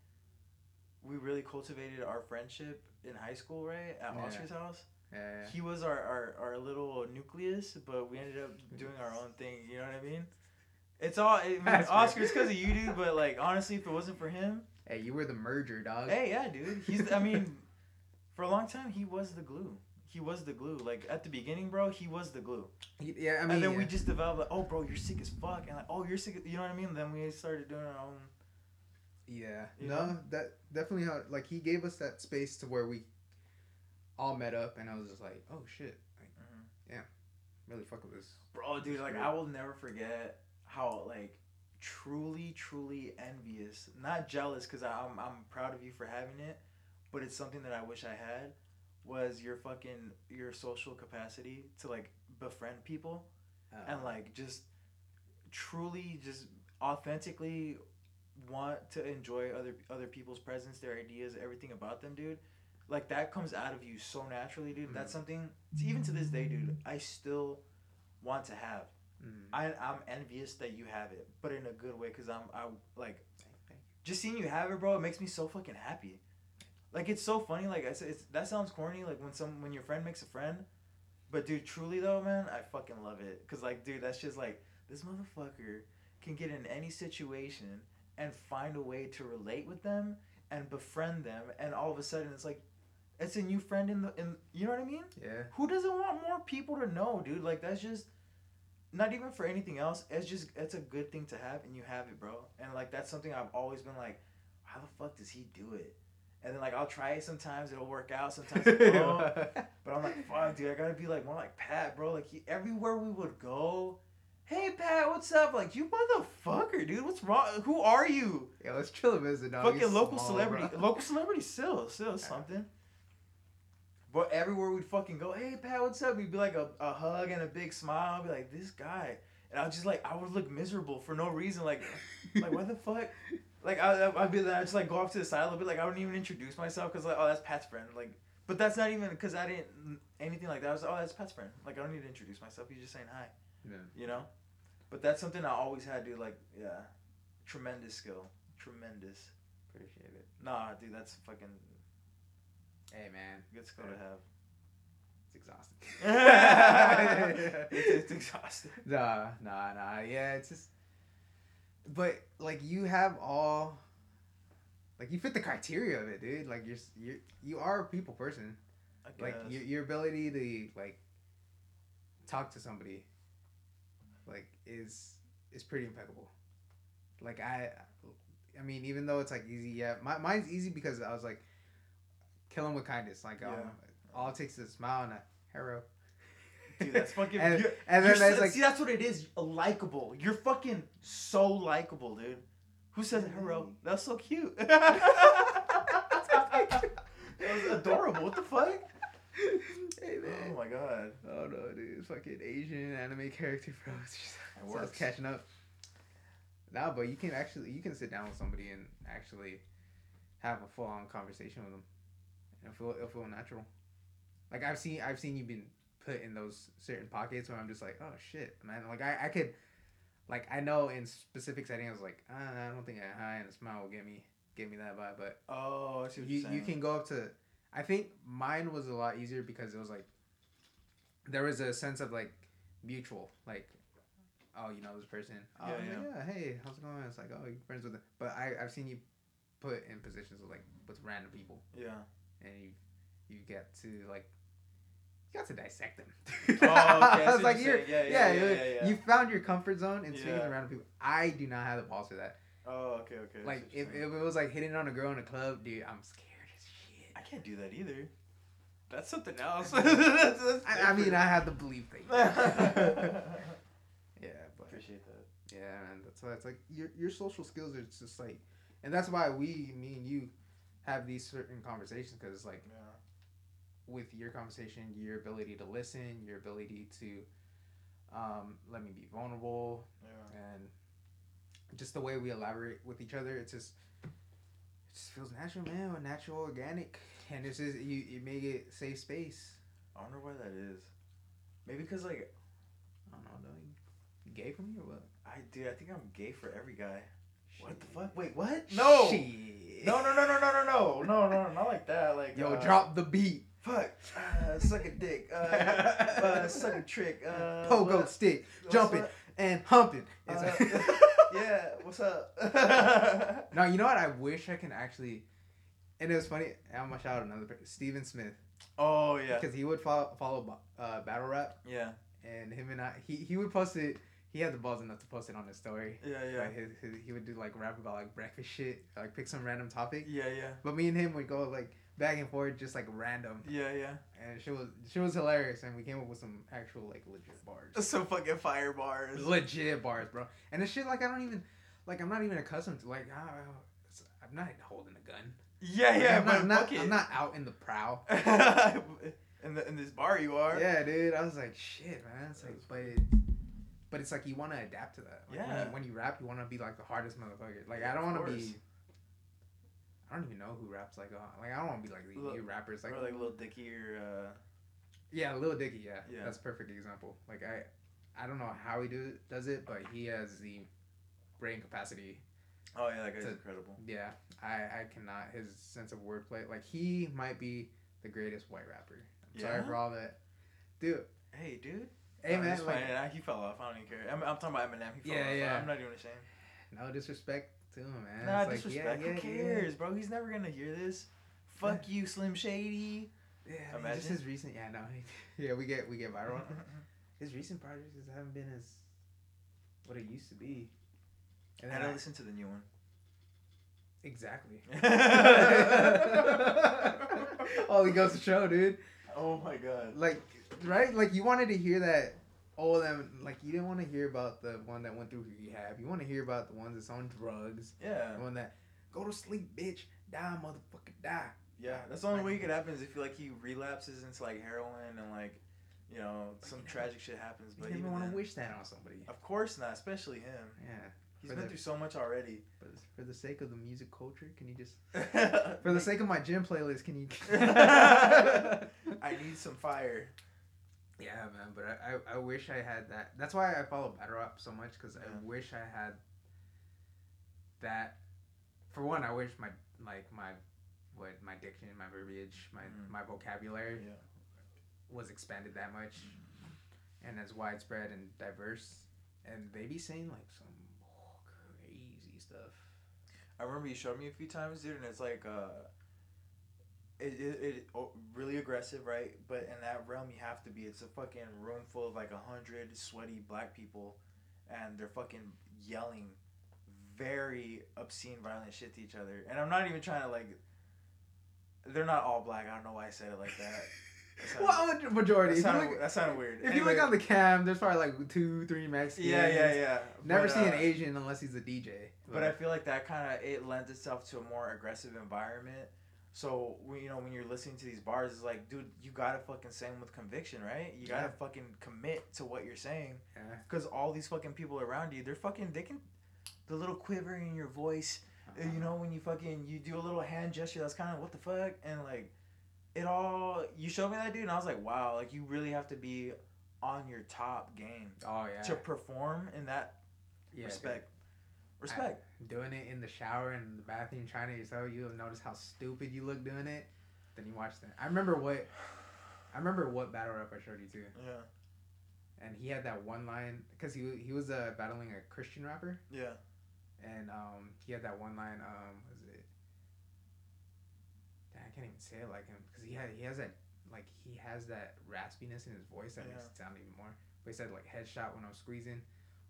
we really cultivated our friendship in high school, right? At Yeah. Oscar's house. yeah, He was our, our, our little nucleus, but we ended up doing our own thing. You know what I mean? It's all, I mean, That's Oscar's because of you, dude, but, like, honestly, if it wasn't for him, hey, you were the merger, dog. hey, yeah, dude. He's, I mean, for a long time, he was the glue. he was the glue. Like at the beginning, bro, he was the glue. Yeah, I mean, and then we just developed like, oh, bro, you're sick as fuck, and like, oh, you're sick. You know what I mean? then we started doing our own. Yeah. You no, know? that definitely how like he gave us that space to where we all met up, and I was just like, oh shit, like, mm-hmm. yeah, really fuck with this. Bro, dude, like I will never forget how like truly, truly envious, not jealous, because I'm I'm proud of you for having it, but it's something that I wish I had. Was your fucking your social capacity to like befriend people Uh, and like just truly just authentically want to enjoy other other people's presence, their ideas, everything about them, dude. Like that comes out of you so naturally, dude. That's something even to this day, dude. I still want to have. Mm, I I'm envious that you have it, but in a good way, cause I'm I like just seeing you have it, bro. It makes me so fucking happy. Like it's so funny. Like I said, it's, that sounds corny. Like when some when your friend makes a friend, but dude, truly though, man, I fucking love it. Cause like, dude, that's just like this motherfucker can get in any situation and find a way to relate with them and befriend them, and all of a sudden it's like, it's a new friend in the in. You know what I mean? Yeah. Who doesn't want more people to know, dude? Like that's just not even for anything else. It's just it's a good thing to have, and you have it, bro. And like that's something I've always been like, how the fuck does he do it? And then like I'll try it sometimes, it'll work out. Sometimes it won't. But I'm like, fuck, dude, I gotta be like more like Pat, bro. Like he, everywhere we would go, hey Pat, what's up? Like you motherfucker, dude, what's wrong? Who are you? yeah, let's chill a visit, dog. Fucking local small, celebrity, bro. local celebrity, still, still something. But everywhere we'd fucking go, hey Pat, what's up? We'd be like a, a hug and a big smile. I'd be like, this guy, and I was just like, I would look miserable for no reason. Like, like what the fuck? Like I, I'd be like, I just like go off to the side a little bit. Like I wouldn't even introduce myself because like, oh, that's Pat's friend. Like, but that's not even because I didn't anything like that. I was, oh, that's Pat's friend. Like I don't need to introduce myself. He's just saying hi. Yeah. You know. But that's something I always had, to Like, yeah, tremendous skill, tremendous. Appreciate it. Nah, dude, that's fucking Hey man, good skill to have. it's exhausting. it's, it's exhausting. Nah, nah, nah. Yeah, it's just. But like you have all. Like you fit the criteria of it, dude. Like you're you you are a people person. Like your your ability to like talk to somebody, like is is pretty impeccable. Like I, I mean, even though it's like easy, yeah, my mine's easy because I was like, kill him with kindness. Like um, Yeah. all it takes is a smile and a hero. Dude, that's fucking. and, you're- and then there's like see, that's what it is. Likable. You're fucking so likable, dude. Who says hero? That's so cute. that was adorable. What the fuck? hey man. Oh my god. Oh no, dude, it's fucking Asian anime character, bro. It's just It so it's catching up. Nah, but you can actually you can sit down with somebody and actually have a full on conversation with them. It'll feel it'll feel natural. Like I've seen I've seen you been put in those certain pockets where I'm just like, oh shit, man. Like I, I could like I know in specific settings I was like, ah, I don't think a high and a smile will get me get me that vibe, but Oh, I see what you you can go up to I think mine was a lot easier because it was like there was a sense of like mutual like oh you know this person oh Yeah, yeah, yeah. hey how's it going it's like oh you're friends with them but I I've seen you put in positions of like with random people Yeah. And you you get to like you got to dissect them Oh, okay, I was like you're yeah, Yeah, yeah, you- found your comfort zone in swinging random people I do not have the balls for that Oh, okay, okay. Like if, if it was like hitting on a girl in a club dude I'm scared as shit I can't do that either. That's something else. That's- that's I, I mean. I have the belief that. yeah, but Appreciate that. yeah, man, that's why it's like your your social skills are just like, and that's why we, me and you, have these certain conversations because it's like Yeah. with your conversation, your ability to listen, your ability to, um, let me be vulnerable, Yeah. and just the way we elaborate with each other, it's just. It just feels natural, man. Natural, organic, and it's just you. You make it safe space. I wonder why that is. Maybe because like I don't know, dog. You gay for me or what? I dude, I think I'm gay for every guy. What the fuck? Wait, what? No. Shit. No, no, no, no, no, no, no, no, no, not like that. Like Yo, uh, drop the beat. Fuck. Uh, suck a dick. Uh, uh, suck a trick. Uh, Pogo what- stick, jumping and humping. Uh, yeah. What's up? no, you know what? I wish I can actually and it was funny. I'm gonna shout out another person, Steven Smith, Oh yeah. because he would follow, follow uh, battle rap, Yeah. and him and I, he he would post it. He had the balls enough to post it on his story. Yeah, yeah. Like his, his, he would do like rap about like breakfast shit, like pick some random topic. Yeah, yeah. But me and him would go like back and forth, just like random, Yeah, yeah. and she was she was hilarious, and we came up with some actual like legit bars. So fucking fire bars. legit bars, bro. And it's shit like I don't even like I'm not even accustomed to like I, I'm not holding a gun. Yeah, Like, yeah, I'm but not, I'm not. I'm not out in the prow. in the in this bar you are. Yeah, dude. I was like, shit, man. It's like, but it, but it's like you want to adapt to that. Like, When Yeah. you, when you rap, you want to be like the hardest motherfucker. Like I don't want to be. I don't even know who raps like uh, like I don't want to be like these Lil- new rappers like or like Lil Dicky or uh, yeah Lil Dicky yeah Yeah. that's a perfect example like I I don't know how he do does it but he has the brain capacity oh yeah, that guy's To- incredible. Yeah, I, I cannot. His sense of wordplay, like he might be the greatest white rapper. I'm sorry for all that, dude. Hey, dude. Hey No, man, he's like, he fell off. I don't even care. I'm, I'm talking about Eminem. He fell Yeah, off. yeah. I'm not even ashamed. no disrespect to him, man. nah, It's like, disrespect. Yeah, yeah, Who cares, bro? He's never gonna hear this. Fuck you, Slim Shady. Yeah, yeah I mean, just his recent. Yeah, no, yeah, we get we get viral. his recent projects just haven't been as what it used to be. And and then I I, listen to the new one. exactly. All he goes to show, dude. oh my god. like right like you wanted to hear that all of them like you didn't want to hear about the one that went through rehab you want to hear about the ones that's on drugs Yeah. the one that go to sleep bitch die motherfucker die Yeah, that's the only way it could happen is if like he relapses into like heroin and like, you know, some tragic shit happens. But you never even want to wish that on somebody Of course not, especially him. yeah He's For been the- through so much already. but for the sake of the music culture can you just for the sake of my gym playlist can you I need some fire. Yeah man but I, I, I wish i had that that's why i follow battle rap so much because Yeah. i wish i had that for one i wish my like my what my diction my verbiage my Mhm. my vocabulary Yeah. was expanded that much and as widespread and diverse and they be saying like some crazy stuff I remember you showed me a few times, dude, and it's like, uh, it, it, it oh, really aggressive, right? But in that realm, you have to be. It's a fucking room full of like a hundred sweaty black people, and they're fucking yelling very obscene, violent shit to each other. And I'm not even trying to like. They're not all black. I don't know why I said it like that. That sounded- well majority that, sounded, look, that sounded weird. if you look on the cam there's probably like two three Mexicans yeah, yeah, yeah. never But, see an uh, Asian unless he's a DJ But I feel like that kind of it lends itself to a more aggressive environment. So when you know when you're listening to these bars, it's like, dude, you gotta fucking sing with conviction, right? You gotta fucking commit to what you're saying, yeah. because all these fucking people around you, they're fucking, they can, the little quiver in your voice, uh, Uh-huh. you know, when you fucking you do a little hand gesture, that's kind of what the fuck, and like, it all. You showed me that dude, and I was like, wow, like you really have to be on your top game oh yeah to perform in that yeah, respect. Respect. Doing it in the shower and in the bathroom trying to yourself you'll notice how stupid you look doing it then you watch that i remember what i remember what battle rap i showed you too yeah. and he had that one line because he, he was uh, battling a christian rapper Yeah. and um, he had that one line um, was it Damn, i can't even say it like him because he had he has that like he has that raspiness in his voice that makes Yeah. it sound even more but he said like headshot when i'm squeezing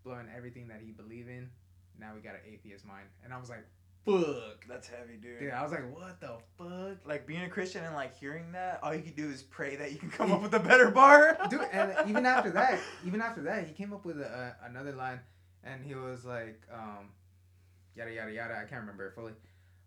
blowing everything that he believe in now we got an atheist mind and i was like fuck That's heavy, dude. Dude, I was like, what the fuck? Like being a Christian and like hearing that, all you can do is pray that you can come up with a better bar. Dude, and even after that, even after that, he came up with a, a, another line, and he was like, um, yada yada yada. I can't remember it fully,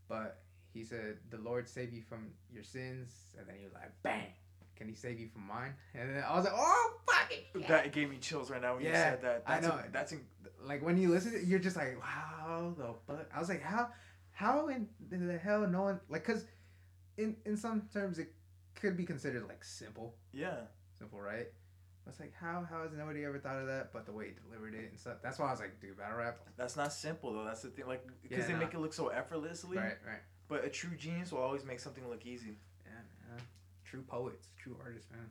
but he said, "The Lord save you from your sins," and then he was like, "Bang." Can he save you from mine? And then I was like, "Oh, fucking!" yeah." That gave me chills right now when you Yeah, said that. I That's know. In, that's in, like when you listen, to it, you're just like, "Wow, the fuck!" I was like, "How, how in the hell no one like?" Cause in in some terms it could be considered like simple. yeah. simple, right? I was like how how has nobody ever thought of that? But the way he delivered it and stuff. That's why I was like, dude, battle rap. That's not simple though. That's the thing. Like because Yeah, they nah. make it look so effortlessly. Right, right. But a true genius will always make something look easy. Yeah, man. True poets, true artists, man.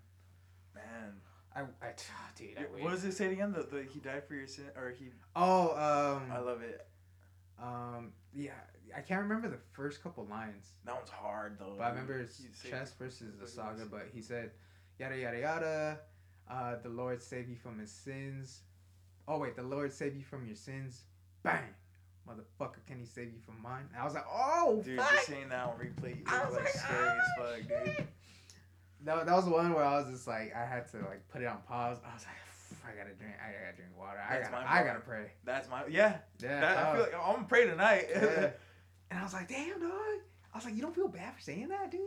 Man. I, I dude, I what does it say again? The, the he died for your sin or he. Oh, um, I love it. Um, yeah, I can't remember the first couple lines, That one's hard though. but I remember it's Chess versus the Saga. But he said, yada yada yada. Uh, the Lord save you from his sins. Oh wait, the Lord save you from your sins. Bang, motherfucker, can he save you from mine? And I was like, oh, Dude, fuck. just saying that on replay, it I was was like scary "Ah, as fuck, dude. Shit." That, that was the one where I was just like, I had to like put it on pause. I was like, I gotta drink, I gotta drink water. I That's gotta, I gotta pray. That's my yeah. Yeah, That, I oh. feel like I'm gonna pray tonight. Yeah. And I was like, damn, dog. I was like, you don't feel bad for saying that, dude?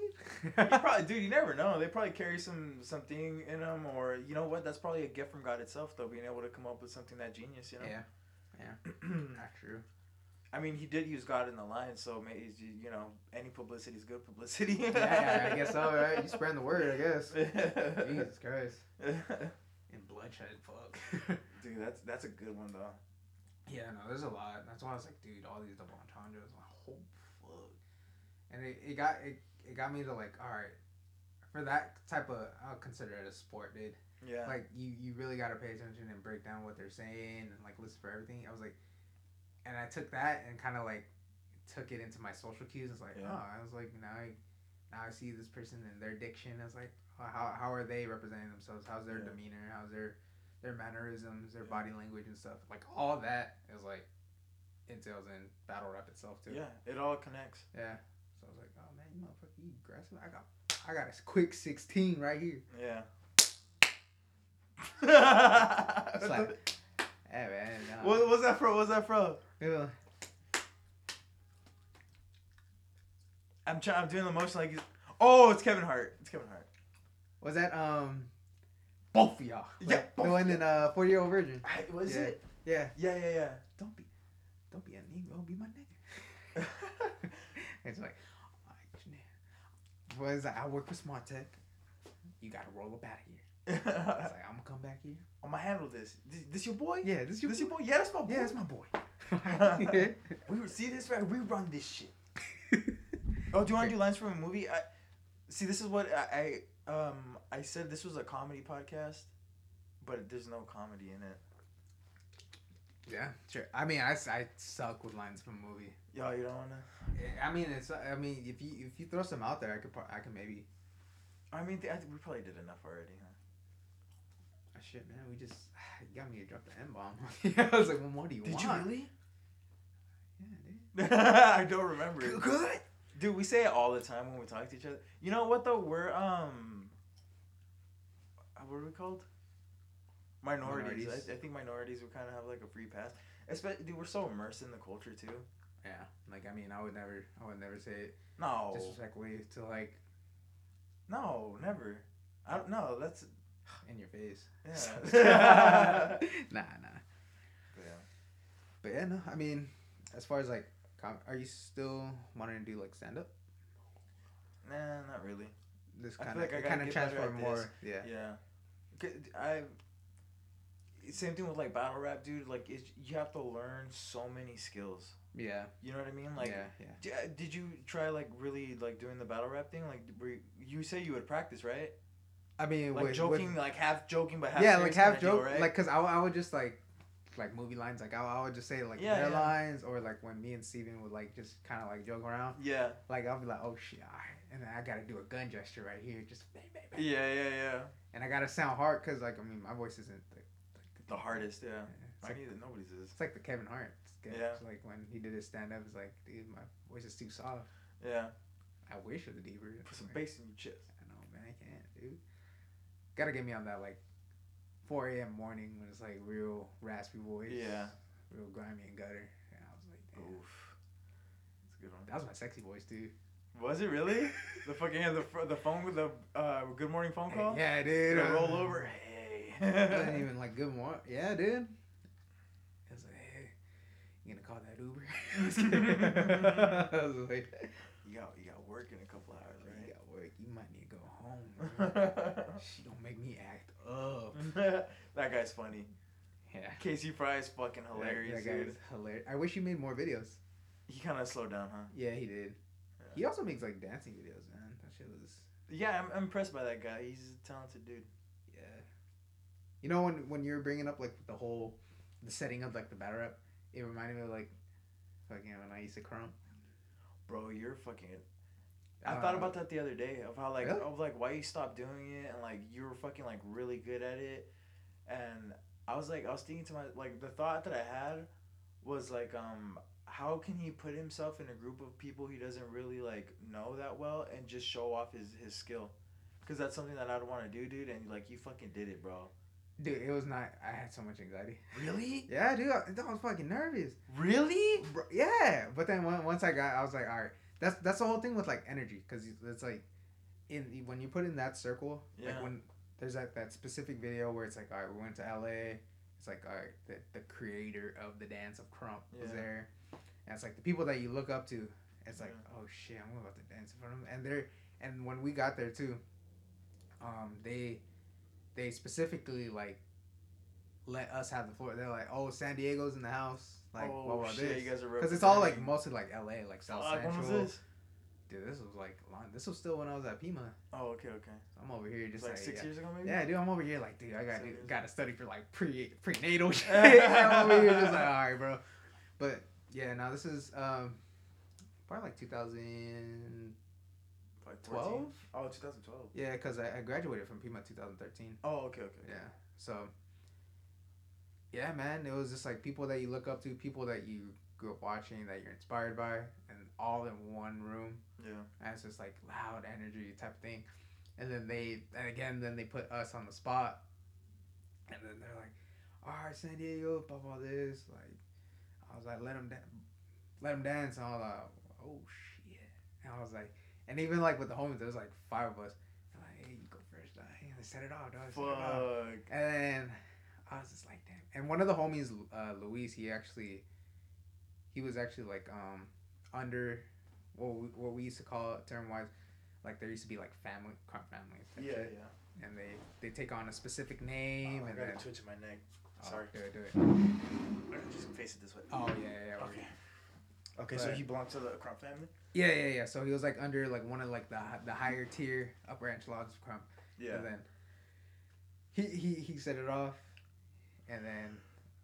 you probably, dude, you never know. They probably carry some something in them, or you know what? That's probably a gift from God itself, though, being able to come up with something that genius. You know. yeah, yeah, Not true. I mean, he did use God in the line, so maybe you know any publicity is good publicity. Yeah, yeah, I guess so, right? You spreading the word, I guess. Jesus Christ. And bloodshed, fuck. Dude, that's that's a good one though. yeah, no, there's a lot. That's why I was like, dude, all these double entendres, like, oh fuck. And it, it got it, it got me to like, all right, for that type of, I'll consider it a sport, dude. Yeah. like you you really got to pay attention and break down what they're saying and like listen for everything i was like and i took that and kind of like took it into my social cues it's like Yeah. oh i was like now i now i see this person and their diction i was like oh, how, how are they representing themselves how's their Yeah. demeanor how's their their mannerisms their Yeah. body language and stuff like all that is like entails in battle rap itself too yeah, it all connects. yeah so i was like oh man you motherfucker you aggressive i got i got a quick 16 right here Yeah. It's like, hey man nah. what was that from? What was that from? Yeah. I'm trying. I'm doing the motion like. Oh, it's Kevin Hart. It's Kevin Hart. Was that um both of y'all? Yeah, Like, both the one in uh Forty Year Old Virgin. I, was Yeah. it? Yeah. Yeah, yeah, yeah. Don't be, don't be a Negro. Be my nigga. it's like, what is that? I work for Smart Tech. You gotta roll up out of here. It's like I'm gonna come back here. I'm gonna handle this. this. This your boy? Yeah, this is your This your boy? Yeah, that's my boy. Yeah, that's my boy. We see this right. We run this shit. Oh, do you want to do lines from a movie? I see. This is what I, I um I said. This was a comedy podcast, but there's no comedy in it. yeah, sure. I mean, I, I suck with lines from a movie. Yo, you don't wanna. I mean, it's. I mean, if you if you throw some out there, I could I could maybe. I mean, I we probably did enough already, huh? Ah, shit, man, we just you got me to drop the M bomb. I was like, well, what more do you Did want? you really? I don't remember. Good. Dude, we say it all the time when we talk to each other. You know what though? We're um, uh, what are we called? Minorities. Minorities. I, I think minorities would kind of have like a free pass. Especially, dude, we're so immersed in the culture too. Yeah, like I mean, I would never, I would never say it No, disrespectfully to like no, never. I don't know. That's in your face. Yeah. nah, nah. yeah. But yeah, no. I mean, as far as like, com- are you still wanting to do like stand up? Nah, not really. This kind of, like kind of transform more. this. Yeah. Yeah. I. Same thing with like battle rap, dude. Like, it's, you have to learn so many skills. Yeah. You know what I mean? Like, yeah. Yeah. D- uh, did you try like really like doing the battle rap thing? Like, were you, you say you would practice, right? I mean, Like with, joking, with- like half joking, but half yeah, like half deal, joke, right? like because I, I would just like like movie lines, like I, I would just say like Yeah, their yeah. lines, or like when me and Steven would like just kind of like joke around, yeah, like I'll be like, oh shit, right. and then I gotta do a gun gesture right here, just bang, bang, bang. yeah, yeah, yeah. and I gotta sound hard because like I mean my voice isn't the, like, The hardest, yeah. It's I like, need nobody's is. it's like the Kevin Hart. sketch. Yeah. It's like when he did his stand up, it's like, dude, my voice is too soft. Yeah, I wish it was deeper. put some Like, bass in your chest. I know, man. I can't, dude. Gotta get me on that like 4 a.m. morning when it's like real raspy voice. Yeah. Real grimy and gutter. And I was like, damn. Oof. That's a good one. That was my sexy voice, dude. Was it really? the fucking the the phone with the uh good morning phone call. Yeah, dude. The roll over. Hey. It wasn't even like good morning. Yeah, dude. It was like, hey, you gonna call that Uber? I was like, You got you got work in a couple hours, right? you got work. You might need to go home. she don't make me up. that guy's funny. Yeah. Casey Frey is fucking hilarious, That, that guy dude. is hilarious. I wish he made more videos. He kind of slowed down, huh? Yeah, he did. Yeah. He also makes like dancing videos, man. That shit was Yeah, I'm, I'm impressed by that guy. He's a talented dude. yeah. You know when when you were bringing up like the whole the setting of like the battle rap, it reminded me of like Fucking when I used to krump. Bro, you're fucking. I Uh, thought about that the other day of how like Really? of like why you stopped doing it and like you were fucking like really good at it, and I was like I was thinking to my like the thought that I had was like um how can he put himself in a group of people he doesn't really like know that well and just show off his his skill, because that's something that I don't want to do, dude. And like you fucking did it, bro. Dude, it was not. I had so much anxiety. Really? Yeah, dude, I, I was fucking nervous. Really? Bro, yeah, but then when, once I got, I was like, all right, that's that's the whole thing with like energy, because it's like, in when you put in that circle, Yeah. like when there's that that specific video where it's like, all right, we went to L.A. It's like, all right, the the creator of the dance of krump was there, and it's like the people that you look up to. It's like, Yeah. oh shit, I'm about to dance in front of them, and they're and when we got there too, um, they they specifically like let us have the floor. They're like, oh, San Diego's in the house. Like, oh what about shit, this? you guys are Because it's all like mostly like LA, like South Fuck, Central. when was this? Dude, this was like long. This was still when I was at Pima. Oh, okay, okay. I'm over here just like like, six yeah. years ago, maybe. Yeah, dude, I'm over here like, dude, I got got to study for like pre prenatal shit. I'm over here just like, all right, bro. But yeah, now this is um probably like 2000. Like 12? Oh, 2012. Yeah, because I, I graduated from Pima 2013. Oh, okay, okay. Yeah. So yeah, man, it was just like people that you look up to, people that you grew up watching, that you're inspired by, and all in one room. Yeah. And it's just like loud energy type thing. And then they, and again, then they put us on the spot. And then they're like, all right, San Diego, blah, blah, this. Like, I was like, let them, da- let them dance. And I was like, oh, shit. And I was like, and even like with the homies, there was like five of us. They're like, hey, you go first. Dog. Hey, set it off, dog. Set it off. Fuck. And then I was just like, damn. And one of the homies, uh, Luis, he actually, he was actually like um under what we, what we used to call term wise, like there used to be like family krump families. Yeah, shit. yeah. And they they take on a specific name Oh, I and got then a twitch in my neck. oh, Sorry. do it, do it. I'm just face it this way. Oh yeah, yeah, yeah. Okay. Okay, so he belonged to the Krump family. Yeah, yeah, yeah. So he was like under like one of like the the higher tier upper echelons of krump. Yeah. And then he he he set it off, and then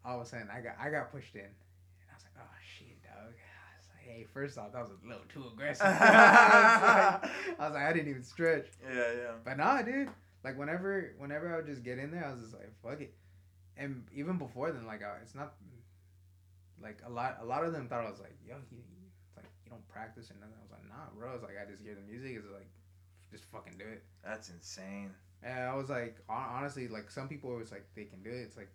all of a sudden I got I got pushed in, and I was like, oh shit, dog. I was like, hey, first off, that was a little too aggressive. I, was like, I was like, I didn't even stretch. Yeah, yeah. But nah, dude. Like whenever whenever I would just get in there, I was just like, fuck it. And even before then, like I, it's not like a lot a lot of them thought I was like, yo, you like you don't practice or nothing. I was like, nah, bro. It's like I just hear the music. It's like just fucking do it. That's insane. And I was like, honestly, like some people was like they can do it. It's like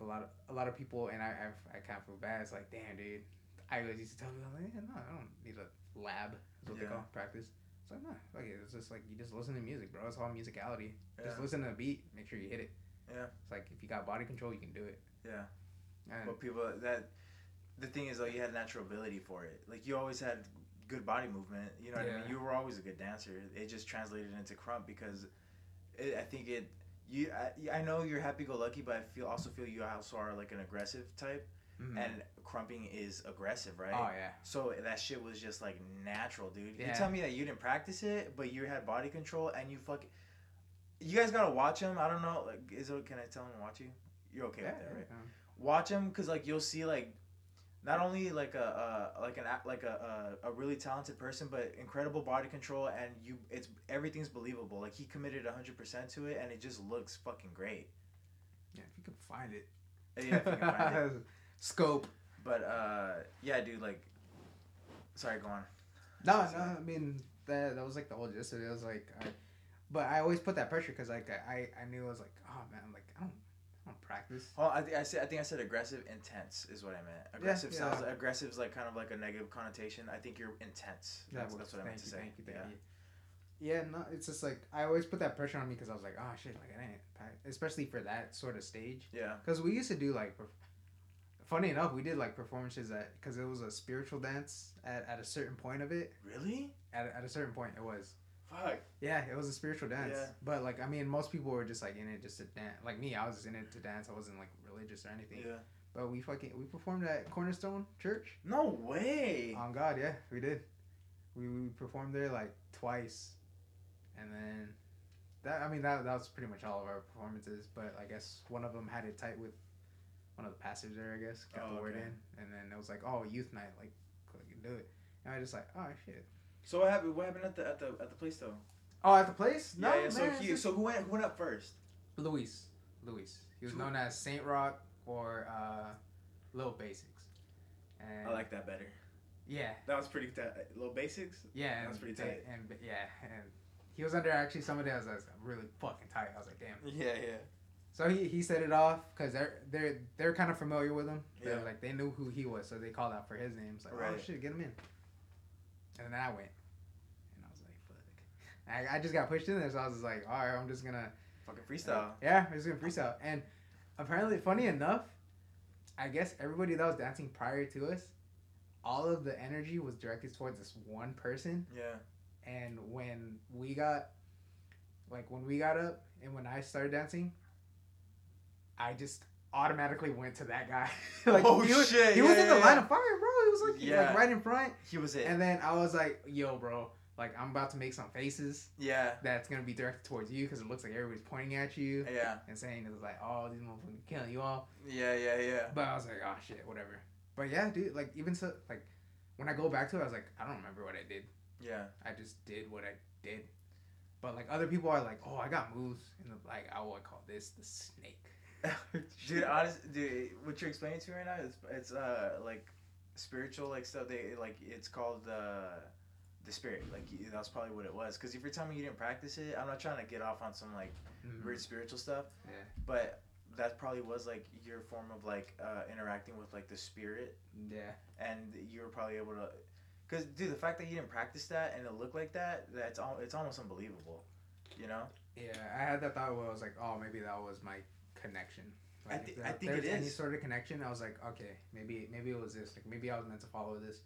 a lot of a lot of people, and I I, I kind of feel bad. It's like, damn, dude. I always used to tell people, like, yeah, no, I don't need a lab. Is what Yeah. they call practice. It's like, no, fuck it. It's just like you just listen to music, bro. It's all musicality. Yeah. Just listen to a beat. Make sure you hit it. Yeah. It's like if you got body control, you can do it. Yeah. And But people that the thing is though, you had natural ability for it. Like you always had good body movement. You know what I mean? You were always a good dancer. It just translated into krump because it, I think it. You, I, I know you're happy-go-lucky, but I feel also feel you also are like an aggressive type, mhm. and krumping is aggressive, right? oh yeah, So that shit was just like natural, dude. You tell me that you didn't practice it, but you had body control and you fuck. You guys gotta watch him. I don't know. Like, is it? Can I tell him to watch you? You're okay yeah, with that, right? yeah. Watch him, cause like you'll see like, not only like a, like an like a, a a really talented person, but incredible body control and you it's everything's believable. Like he committed hundred percent to it, and it just looks fucking great. Yeah, if you can find it. Yeah, if you can find it. Scope. But uh, yeah, dude. Like, sorry, go on. No, no. I mean that that was like the whole gist of it. It was like, I, but I always put that pressure because like I I knew I was like, oh man, like I don't Don't practice. Oh, I, think I said I think I said aggressive, intense is what I meant. Aggressive yeah. sounds aggressive is like kind of like a negative connotation. I think you're intense. Yeah, That's, what I meant thank to say. Thank you, thank yeah. you. Yeah, no, it's just like I always put that pressure on me because I was like, oh shit, like I didn't, especially for that sort of stage. Yeah. Because we used to do like, funny enough, we did like performances at because it was a spiritual dance at, at a certain point of it. Really? At, at a certain point, it was. Fuck. Yeah, it was a spiritual dance. Yeah. But like, I mean, most people were just like in it just to dance. Like me, I was just in it to dance. I wasn't like religious or anything. Yeah. But we fucking we performed at Cornerstone Church. No way. On God, yeah, we did. We, we performed there like twice, and then that I mean that that was pretty much all of our performances. But I guess one of them had it tight with one of the pastors there, I guess, got Oh, the word okay. in, and then it was like, oh, youth night, like, do it. And I was just like, oh shit. So what happened? What happened at the at the at the place though? Oh, at the place? No, yeah, yeah. So man, he, it's so who went who went up first? Luis, Luis. He was Who- known as Saint Rock or uh, Little Basics. And I like that better. Yeah, That was pretty t- little basics. yeah, That's and pretty tight. And, yeah, and he was under actually somebody else that's really fucking tight. I was like, damn. Yeah, yeah. So he, he set it off because they're they're they're kind of familiar with him. They're Yeah. like they knew who he was, so they called out for his name. It's like, oh Right. shit, get him in. And then I went, and I was like, fuck. I, I just got pushed in there, so I was just like, all right, I'm just gonna Fucking freestyle. yeah, I'm just gonna freestyle. And apparently, funny enough, I guess everybody that was dancing prior to us, all of the energy was directed towards this one person. Yeah. And when we got, like, when we got up and when I started dancing, I just automatically went to that guy. like, Oh, he was, shit, He was yeah, in the yeah, line of fire, bro. He was like, Yeah. like right in front. He was it. And then I was like, yo, bro, like, I'm about to make some faces yeah. that's gonna be directed towards you because it looks like everybody's pointing at you Yeah. and saying it's like, oh, these motherfuckers killing you all. Yeah. Yeah. Yeah. But I was like, oh shit, whatever. But yeah, dude, like even so, like when I go back to it, I was like, I don't remember what I did. Yeah. I just did what I did. But like other people are like, oh, I got moves, and like I would call this the snake. Dude, honest, dude, what you're explaining to me right now is it's uh like spiritual like stuff. They like it's called uh the spirit. Like that's probably what it was. Because if you're telling me you didn't practice it, I'm not trying to get off on some like Mhm. weird spiritual stuff. Yeah. But that probably was like your form of like uh, interacting with like the spirit, Yeah. and you were probably able to. Cause dude, the fact that you didn't practice that and it looked like that, that's all. It's almost unbelievable. You know. Yeah, I had that thought where I was like, oh, maybe that was my connection. I Like, thi- if I think there's it any sort of connection. I was like, okay, maybe maybe it was this. Like maybe I was meant to follow this,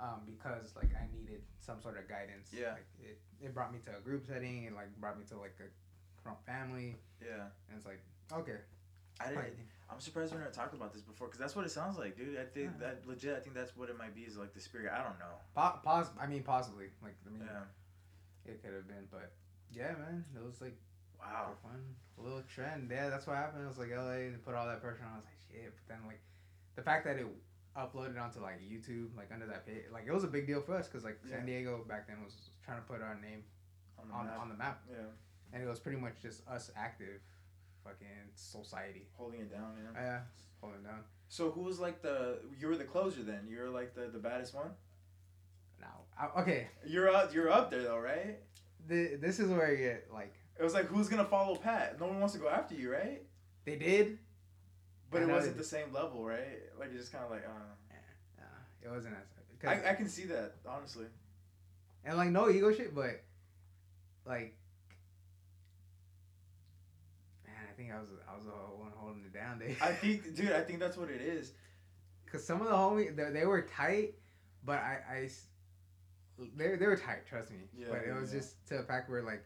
um, because like I needed some sort of guidance. Yeah. Like it, it brought me to a group setting. It like brought me to like a Krump family, Yeah. and it's like, okay, I didn't. Right. I'm surprised we never talked about this before, cause that's what it sounds like, dude. I think that legit. I think that's what it might be. Is like the spirit. I don't know. po- pos- I mean, possibly. Like I mean, Yeah. it could have been, but yeah, man, it was like Wow. fun little trend. Yeah, that's what happened. It was like LA and put all that pressure on. I was like, shit. But then like the fact that it uploaded onto like YouTube, like under that page, like it was a big deal for us because like San Diego back then was trying to put our name On the on map. on the map, yeah. and it was pretty much just us active, fucking society. Holding it down. Yeah. Yeah, holding down. So who was like the? You were the closer then. You were like the the baddest one. Now, I, okay, You're up. You're up there though, right? the, this is where you get like It was like who's gonna follow Pat? No one wants to go after you, right? they did. But I it wasn't they- the same level, right? Like it's just kind of like. Uh, Uh, it wasn't as. I I can see that honestly. and like no ego shit, but like, man, I think I was I was the one holding it down, dude. I think, dude. I think that's what it is. Cause some of the homies they, they were tight, but I I they they were tight. Trust me. Yeah, but it was yeah. just to the fact where like,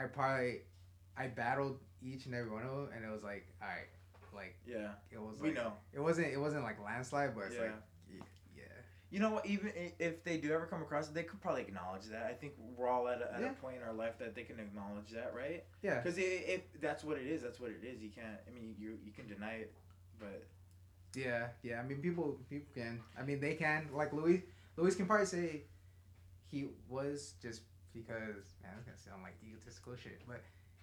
I probably I battled each and every one of them, and it was like, all right, like Yeah. it was we know it wasn't it wasn't like landslide, but it's Yeah. like yeah. You know what? Even if they do ever come across it, they could probably acknowledge that. I think we're all at a, at Yeah. a point in our life that they can acknowledge that, right? Yeah. Because if that's what it is, that's what it is. You can't. I mean, you you can deny it, but Yeah, yeah. I mean, people people can. I mean, they can. Like Louis, Louis can probably say he was just because man, it's gonna sound like egotistical shit, but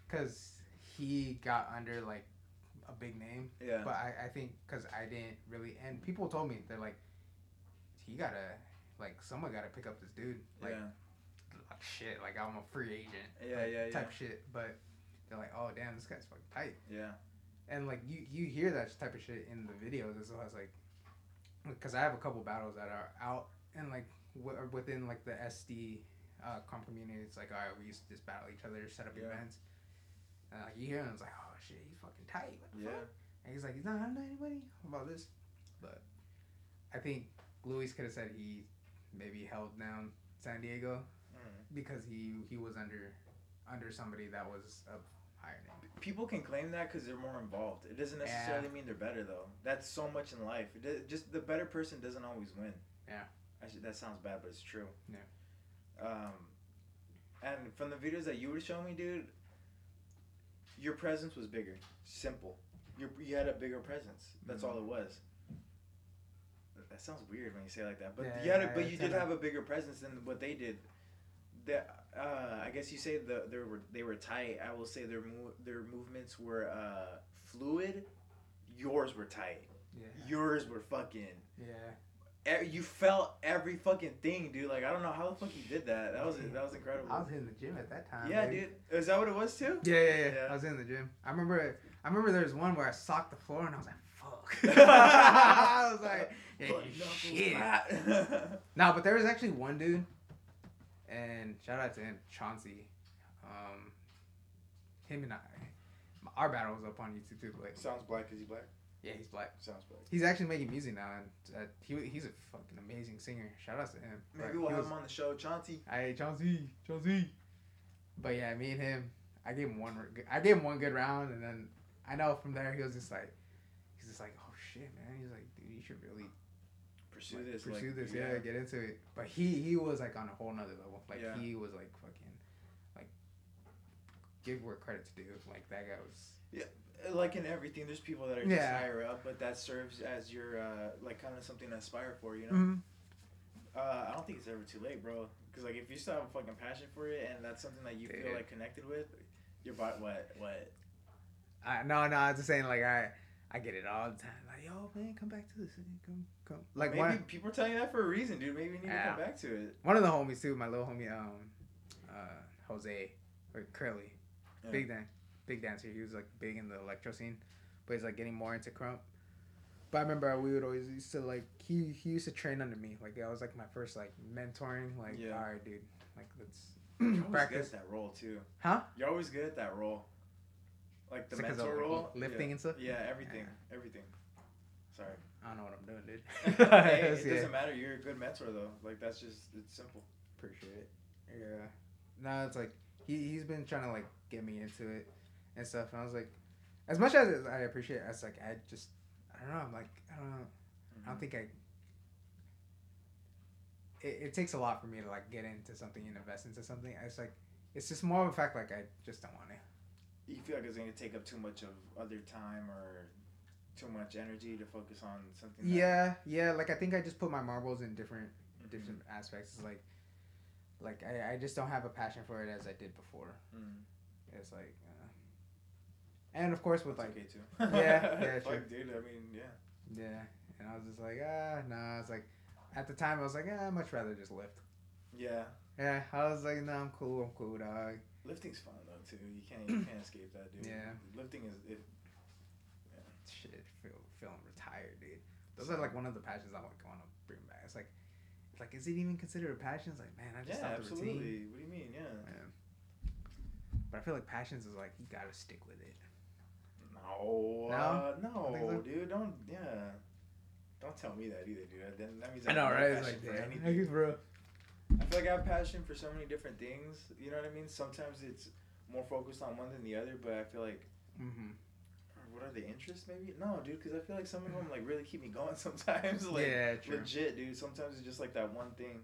because he got under like a big name. yeah, But I, I think because I didn't really, and people told me they're like, he gotta like someone gotta pick up this dude. Like, yeah, like shit, like I'm a free agent. Yeah, like, yeah, Type shit, but they're like, oh damn, this guy's fucking tight yeah, and like you you hear that type of shit in the videos as well as like because i have a couple battles that are out and like w- within like the sd uh comp like all right we used to just battle each other set up Yeah. events and like you hear him it's like oh shit he's fucking tight what the yeah. fuck? and he's like he's not under anybody about this but i think Luis could have said he maybe held down san diego Mm. because he he was under under somebody that was of higher name People can claim that because they're more involved. It doesn't necessarily mean they're better though. That's so much in life. It just the better person doesn't always win. Yeah. Actually, that sounds bad, but it's true. Yeah. Um, and from the videos that you were showing me, dude, your presence was bigger. Simple. you you had a bigger presence. That's Mhm. all it was. That- That sounds weird when you say it like that, but Yeah, you had a, but you did have a bigger presence than what they did. That uh, I guess you say the they were they were tight. I will say their mo- their movements were uh, fluid. Yours were tight. Yeah. Yours were fucking. Yeah. You felt every fucking thing, dude. Like I don't know how the fuck you did that. That was that was incredible. I was in the gym at that time. yeah, dude. Is that what it was too? Yeah, yeah, yeah, Yeah. I was in the gym. I remember. I remember there was one where I socked the floor and I was like, "Fuck." I was like, yeah, "Shit." No, but there was actually one dude, and shout out to him, Chauncey. Um, him and I, our battle was up on YouTube too. But Sounds black. Is he black? Yeah, he's black. Sounds black. He's actually making music now, and uh, he he's a fucking amazing singer. Shout out to him. Maybe But we'll have was- him on the show, Chauncey. Hey, Chauncey, Chauncey. But yeah, me and him, I gave him one. I gave him one good round, and then I know from there he was just like, he's just like, oh shit, man. He's like, dude, you should really Pursue like, this. pursue like, this, yeah. get into it. But he he was like on a whole nother level. Like Yeah. he was like fucking, like, give where credit's due. Like that guy was. Like in everything, there's people that are just Yeah. higher up, but that serves as your uh, like kind of something to aspire for, you know. Mm-hmm. Uh, I don't think it's ever too late, bro. Because like if you still have a fucking passion for it and that's something that you feel like connected with, your body, what, what? I no no. I was just saying like I I get it all the time. Like yo man, come back to city. Come come. Like Maybe one people are telling you that for a reason, dude. Maybe you need to come back to it. one of the homies too. My little homie um uh Jose or Curly. Yeah. Big dan big dancer. He was like big in the electro scene, but he's like getting more into krump. But I remember we would always used to like he he used to train under me. Like that was like my first like mentoring. Like Yeah. all right, dude. Like let's You're always good practice. at that role too. Huh? You're always good at that role. Like the 'cause of, like, role. lifting yeah. and stuff? Yeah, everything, everything. Sorry. I don't know what I'm doing, dude. hey, it doesn't matter. You're a good mentor though. Like that's just it's simple. Appreciate it. Yeah. Now it's like he he's been trying to like get me into it and stuff, and I was like, as much as I appreciate, it, I was like, I just I don't know. I'm like I don't know. I don't think I. It, it takes a lot for me to like get into something and invest into something. It's like it's just more of a fact like I just don't want to. You feel like it's going to take up too much of other time or too much energy to focus on something. that- Yeah, yeah. Like I think I just put my marbles in different Mhm. different aspects. It's like, like I, I just don't have a passion for it as I did before. Mm. It's like, and of course with like okay too. Yeah, yeah, true. Fuck, dude. I mean, yeah. yeah, and I was just like ah no. nah. It's like at the time I was like ah, I'd much rather just lift. Yeah. Yeah, I was like no, I'm cool, I'm cool, dog. Lifting's fun though too. You can't you can't escape that, dude. Yeah. Lifting is it. Shit, feel feeling retired, dude. Those are like one of the passions I like want to bring back. It's like, it's like, is it even considered a passion? It's like, man, I just Yeah, stopped the routine. absolutely. What do you mean? Yeah. Yeah. But I feel like passions is like you gotta stick with it. No. No? Uh, no, so? dude. Don't. Yeah. Don't tell me that either, dude. Then that means I know, have no right? It's passion like, for damn, anything. bro. I feel like I have passion for so many different things. You know what I mean? Sometimes it's more focused on one than the other, but I feel like Mm-hmm. what are the interests? Maybe no, dude. Because I feel like some of them like really keep me going. Sometimes, like yeah, true. legit, dude. Sometimes it's just like that one thing.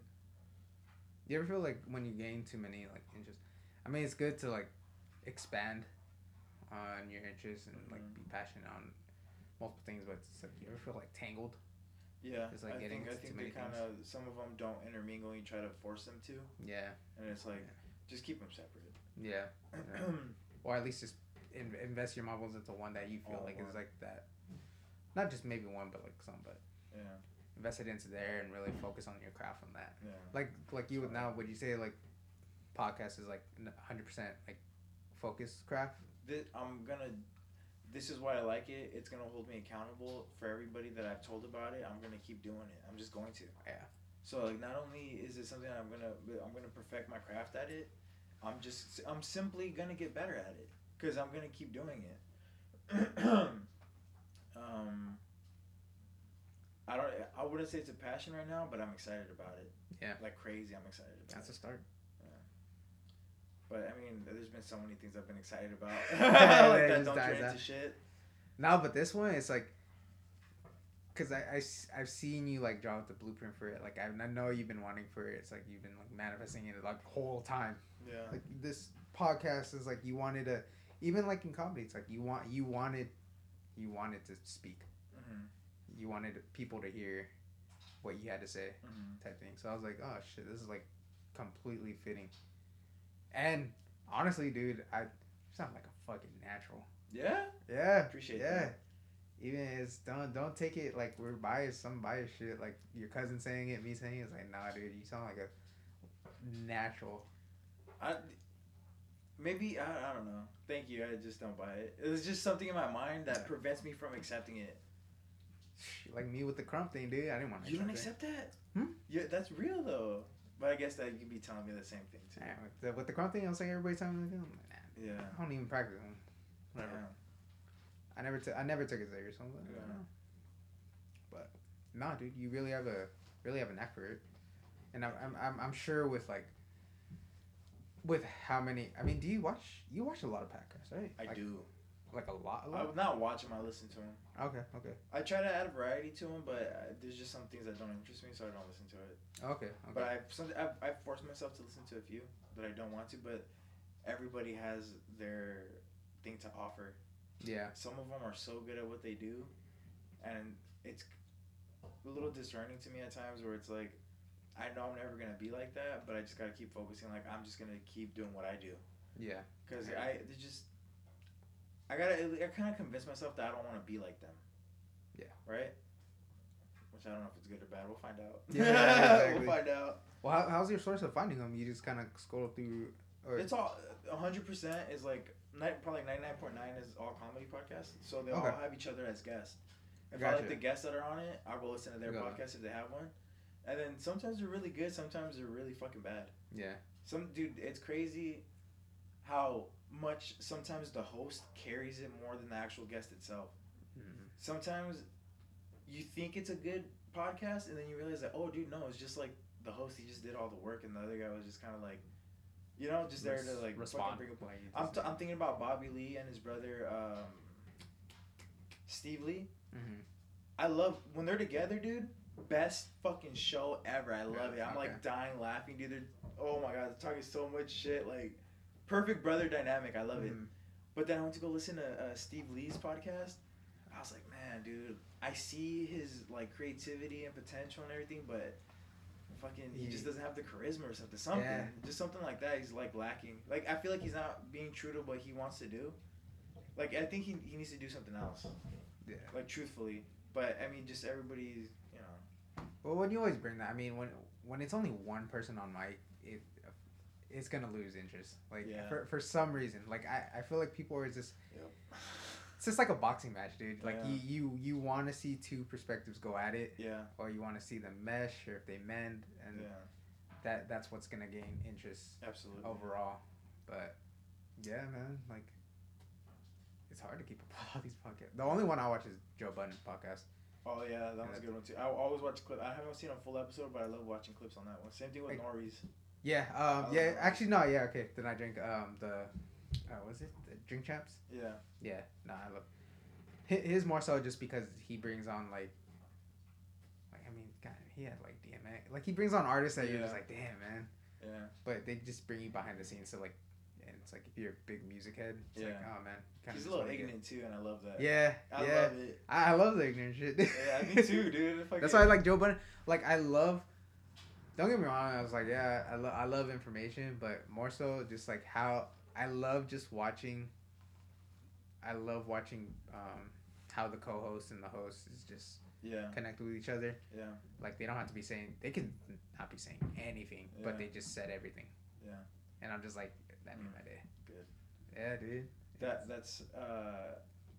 You ever feel like when you gain too many like interests? I mean, it's good to like expand on your interests and like Mhm. be passionate on multiple things, but it's like you ever feel like tangled? Yeah, It's like I getting think I think too they kind of some of them don't intermingle. And You try to force them to, Yeah, and it's like just keep them separate. yeah. Yeah. or at least just in- invest your marbles into one that you feel All like one. is like that. Not just maybe one, but like some, but yeah, invest it into there and really focus on your craft on that. yeah. Like like you would now, would you say like podcast is like hundred percent like focus craft? I'm gonna. This is why I like it. It's gonna hold me accountable for everybody that I've told about it. I'm gonna keep doing it. I'm just going to. Yeah. So like, not only is it something I'm gonna, I'm gonna perfect my craft at it. I'm just, I'm simply gonna get better at it because I'm gonna keep doing it. um. I don't. I wouldn't say it's a passion right now, but I'm excited about it. Yeah. Like crazy, I'm excited about it. That's it. a start. But I mean, there's been so many things I've been excited about. Like that don't turn into shit. No, but this one it's like, cause I, I have seen you like draw up the blueprint for it. Like I, I know you've been wanting for it. It's like you've been like manifesting it like whole time. Yeah. Like this podcast is like you wanted to, even like in comedy, it's like you want you wanted you wanted to speak. Mhm. You wanted people to hear what you had to say, Mhm. type thing. So I was like, oh shit, this is like completely fitting. And honestly, dude, I sound like a fucking natural. Yeah. Yeah, Appreciate that. yeah. that. Even it's don't don't take it like we're biased, some biased shit. Like your cousin saying it, me saying it, it's like nah, dude, you sound like a natural. I maybe I, I don't know. Thank you. I just don't buy it. It's just something in my mind that prevents me from accepting it. Like me with the krump thing, dude. I didn't want to. You don't accept that? Hmm? Yeah, that's real though. But I guess that you'd be telling me the same thing too. Yeah, with the, with the krump thing, I was like everybody telling me, I'm like, nah, Yeah. I don't even practice them. Whatever. Yeah. I never, t- I never took it serious. So I was like, Yeah. I don't know. But nah, dude, you really have a really have an it, and I'm, I'm, I'm, I'm sure with like, with how many? I mean, do you watch? You watch a lot of podcasts, right? I Like- do. Like a lot, a I lot. would not watch them. I listen to them. Okay, okay, I try to add a variety to them, but uh, there's just some things that don't interest me, so I don't listen to it. okay, okay. But I've, some, I've I've forced myself to listen to a few that I don't want to, but everybody has their thing to offer. yeah, Some of them are so good at what they do, and it's a little discerning to me at times where it's like, I know I'm never gonna be like that, but I just gotta keep focusing. Like I'm just gonna keep doing what I do, yeah, cause. I just, I gotta I kind of convince myself that I don't want to be like them. Yeah. Right. Which I don't know if it's good or bad. We'll find out. Yeah, exactly. we'll find out. Well, how, how's your source of finding them? You just kind of scroll through, or It's all hundred percent is like probably ninety nine point nine is all comedy podcasts. So they all have each other as guests. If I like the guests that are on it, I'll listen to their Got it. podcast if they have one. And then sometimes they're really good, sometimes they're really fucking bad. yeah, Some dude, it's crazy how much sometimes the host carries it more than the actual guest itself. Mhm. Sometimes you think it's a good podcast, and then you realize that oh, dude, no, it's just like the host. He just did all the work, and the other guy was just kind of like, you know, just there to like respond. bring up I'm, t- I'm thinking about Bobby Lee and his brother um, Steve Lee. Mhm. I love when they're together, dude. Best fucking show ever. I love it. I'm okay. like dying laughing, dude. They're, oh my god, they're talking so much shit. Like perfect brother dynamic. I love it. Mhm. But then I went to go listen to uh, Steve Lee's podcast. I was like, man, dude, I see his like creativity and potential and everything, but fucking he just doesn't have the charisma or something. Something, Yeah. just something like that. He's like lacking. Like I feel like he's not being true to what he wants to do. Like I think he he needs to do something else. Yeah. Like truthfully, but I mean, just everybody's, you know. Well, when you always bring that, I mean, when when it's only one person on mic, it it's gonna lose interest. Like Yeah. for for some reason, like I, I feel like people are just Yep. it's just like a boxing match, dude. Like Yeah. you you you want to see two perspectives go at it, Yeah. or you want to see them mesh, or if they mend, and Yeah. that that's what's gonna gain interest Absolutely. overall. But yeah, man, like it's hard to keep up with all these podcasts. The only one I watch is Joe Budden podcast. Oh yeah, that was a good one too. I always watch clips. I haven't seen a full episode, but I love watching clips on that one. Same thing with Like- Norris. Yeah, um, yeah. love it. Actually, no, yeah, okay. Then I drink um the, uh, was it the drink champs? Yeah. Yeah, no, I love. His more so just because he brings on like, like I mean, God, he had like DMX. Like he brings on artists that you're just like, damn man. Yeah. But they just bring you behind the scenes, so like, and it's like if you're a big music head, it's like, oh man, kinda He's a little ignorant too, and I love that. Yeah, I yeah. love it. I, I love the ignorant shit. Yeah, me too, dude. That's why I like Joe Budden. Like I love. Don't get me wrong. I was like, yeah, I love I love information, but more so just like how I love just watching. I love watching um, how the co-host and the host is just Yeah. connect with each other. Yeah. Like they don't have to be saying they can not be saying anything, but they just said everything. Yeah. And I'm just like that made Mm. my day. Good. Yeah, dude. That that's uh,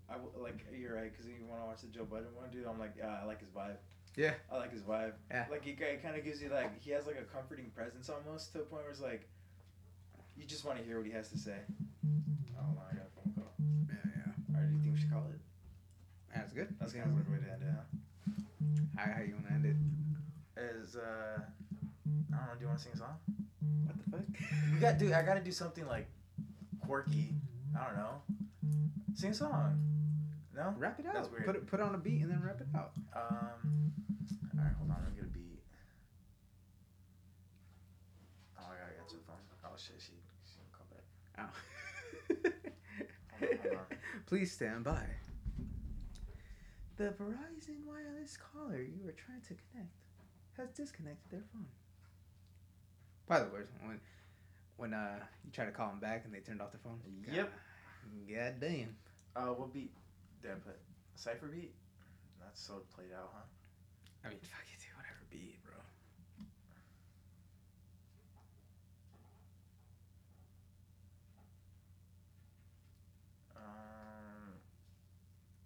I w- like you're right because you want to watch the Joe Budden one, dude. I'm like, yeah, I like his vibe. Yeah. I like his vibe. Yeah. Like he, kind of gives you like he has like a comforting presence almost to a point where it's like, you just want to hear what he has to say. Oh, on, I got a phone call. Yeah, yeah. All right, do you think we should call it? That's good. That's kind of a weird way to end it, huh? How, how you wanna end it? Is uh, I don't know. Do you want to sing a song? What the fuck? We got to do, I gotta do something like quirky. I don't know. Sing a song. No. Wrap it out. That's weird. Put it put on a beat and then wrap it out. Um. All right, hold on. Let me get a beat. Oh, I gotta get to the phone. Oh shit, she she didn't call back. Hold on, hold on. Please stand by. The Verizon wireless caller you were trying to connect has disconnected their phone. By the way, when when uh you try to call them back and they turned off the phone. Yep. God, God damn. Uh, what beat did I put? Cipher beat? That's so played out, huh? I mean, fuck it, dude. Whatever beat, bro. Um.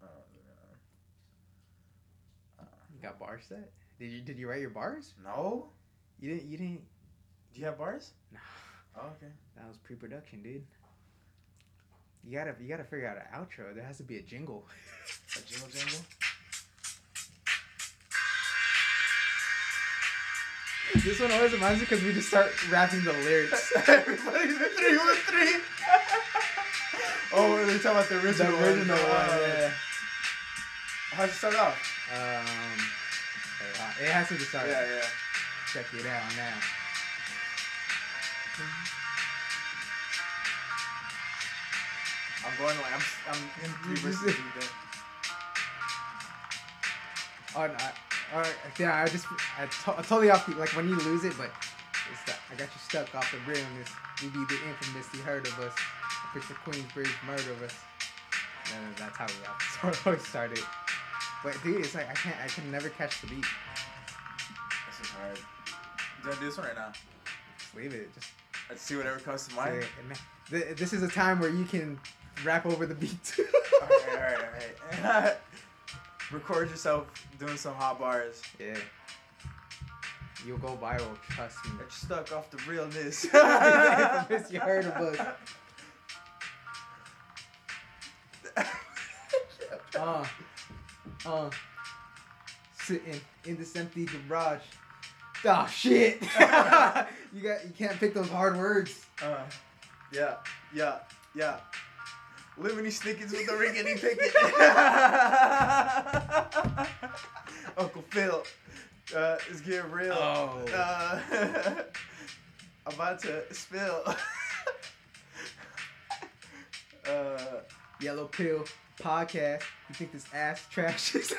Oh, You got bars set? Did you did you write your bars? no. You didn't. You didn't. Do you have bars? No. Oh, okay. That was pre-production, dude. You gotta you gotta figure out an outro. There has to be a jingle. A jingle jingle. This one always reminds me because we just start rapping the lyrics. Everybody's a three one three. oh, they're talking about the original. the original one, Uh, yeah. How'd you start off? Um, it has to be started. Yeah, yeah. Check it out now. I'm going like I'm I'm in three verses. Oh, no, I, all right, yeah, I just I, to, I totally off the like when you lose it, but it's that I got you stuck off the realness. We be the infamous, you heard of us. It's the Queensbridge murder of us. And that's how we all always started. But dude, it's like I can't, I can never catch the beat. This is hard. Do to do this one or not? Just leave it. Just Let's see whatever comes to mind. This is a time where you can rap over the beat. alright, alright, alright. Record yourself doing some hot bars. Yeah. You'll go viral, trust me. Get stuck off the realness. You heard of us. Uh, uh, sitting in this empty garage. Oh shit! you got you can't pick those hard words. Uh, yeah, yeah, yeah. Lemony Snickets with the rickety picket. Uncle Phil, uh, is getting real. Oh. Uh, about to spill. uh, Yellow pill podcast. You think this ass trash is? see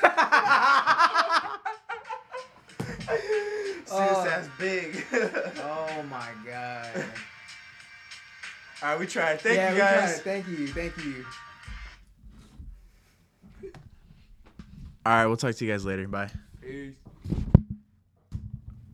Oh. this ass big. oh my god. All right, we tried. Thank yeah, you we tried guys. Thank you. Thank you. All right, we'll talk to you guys later. Bye. Peace.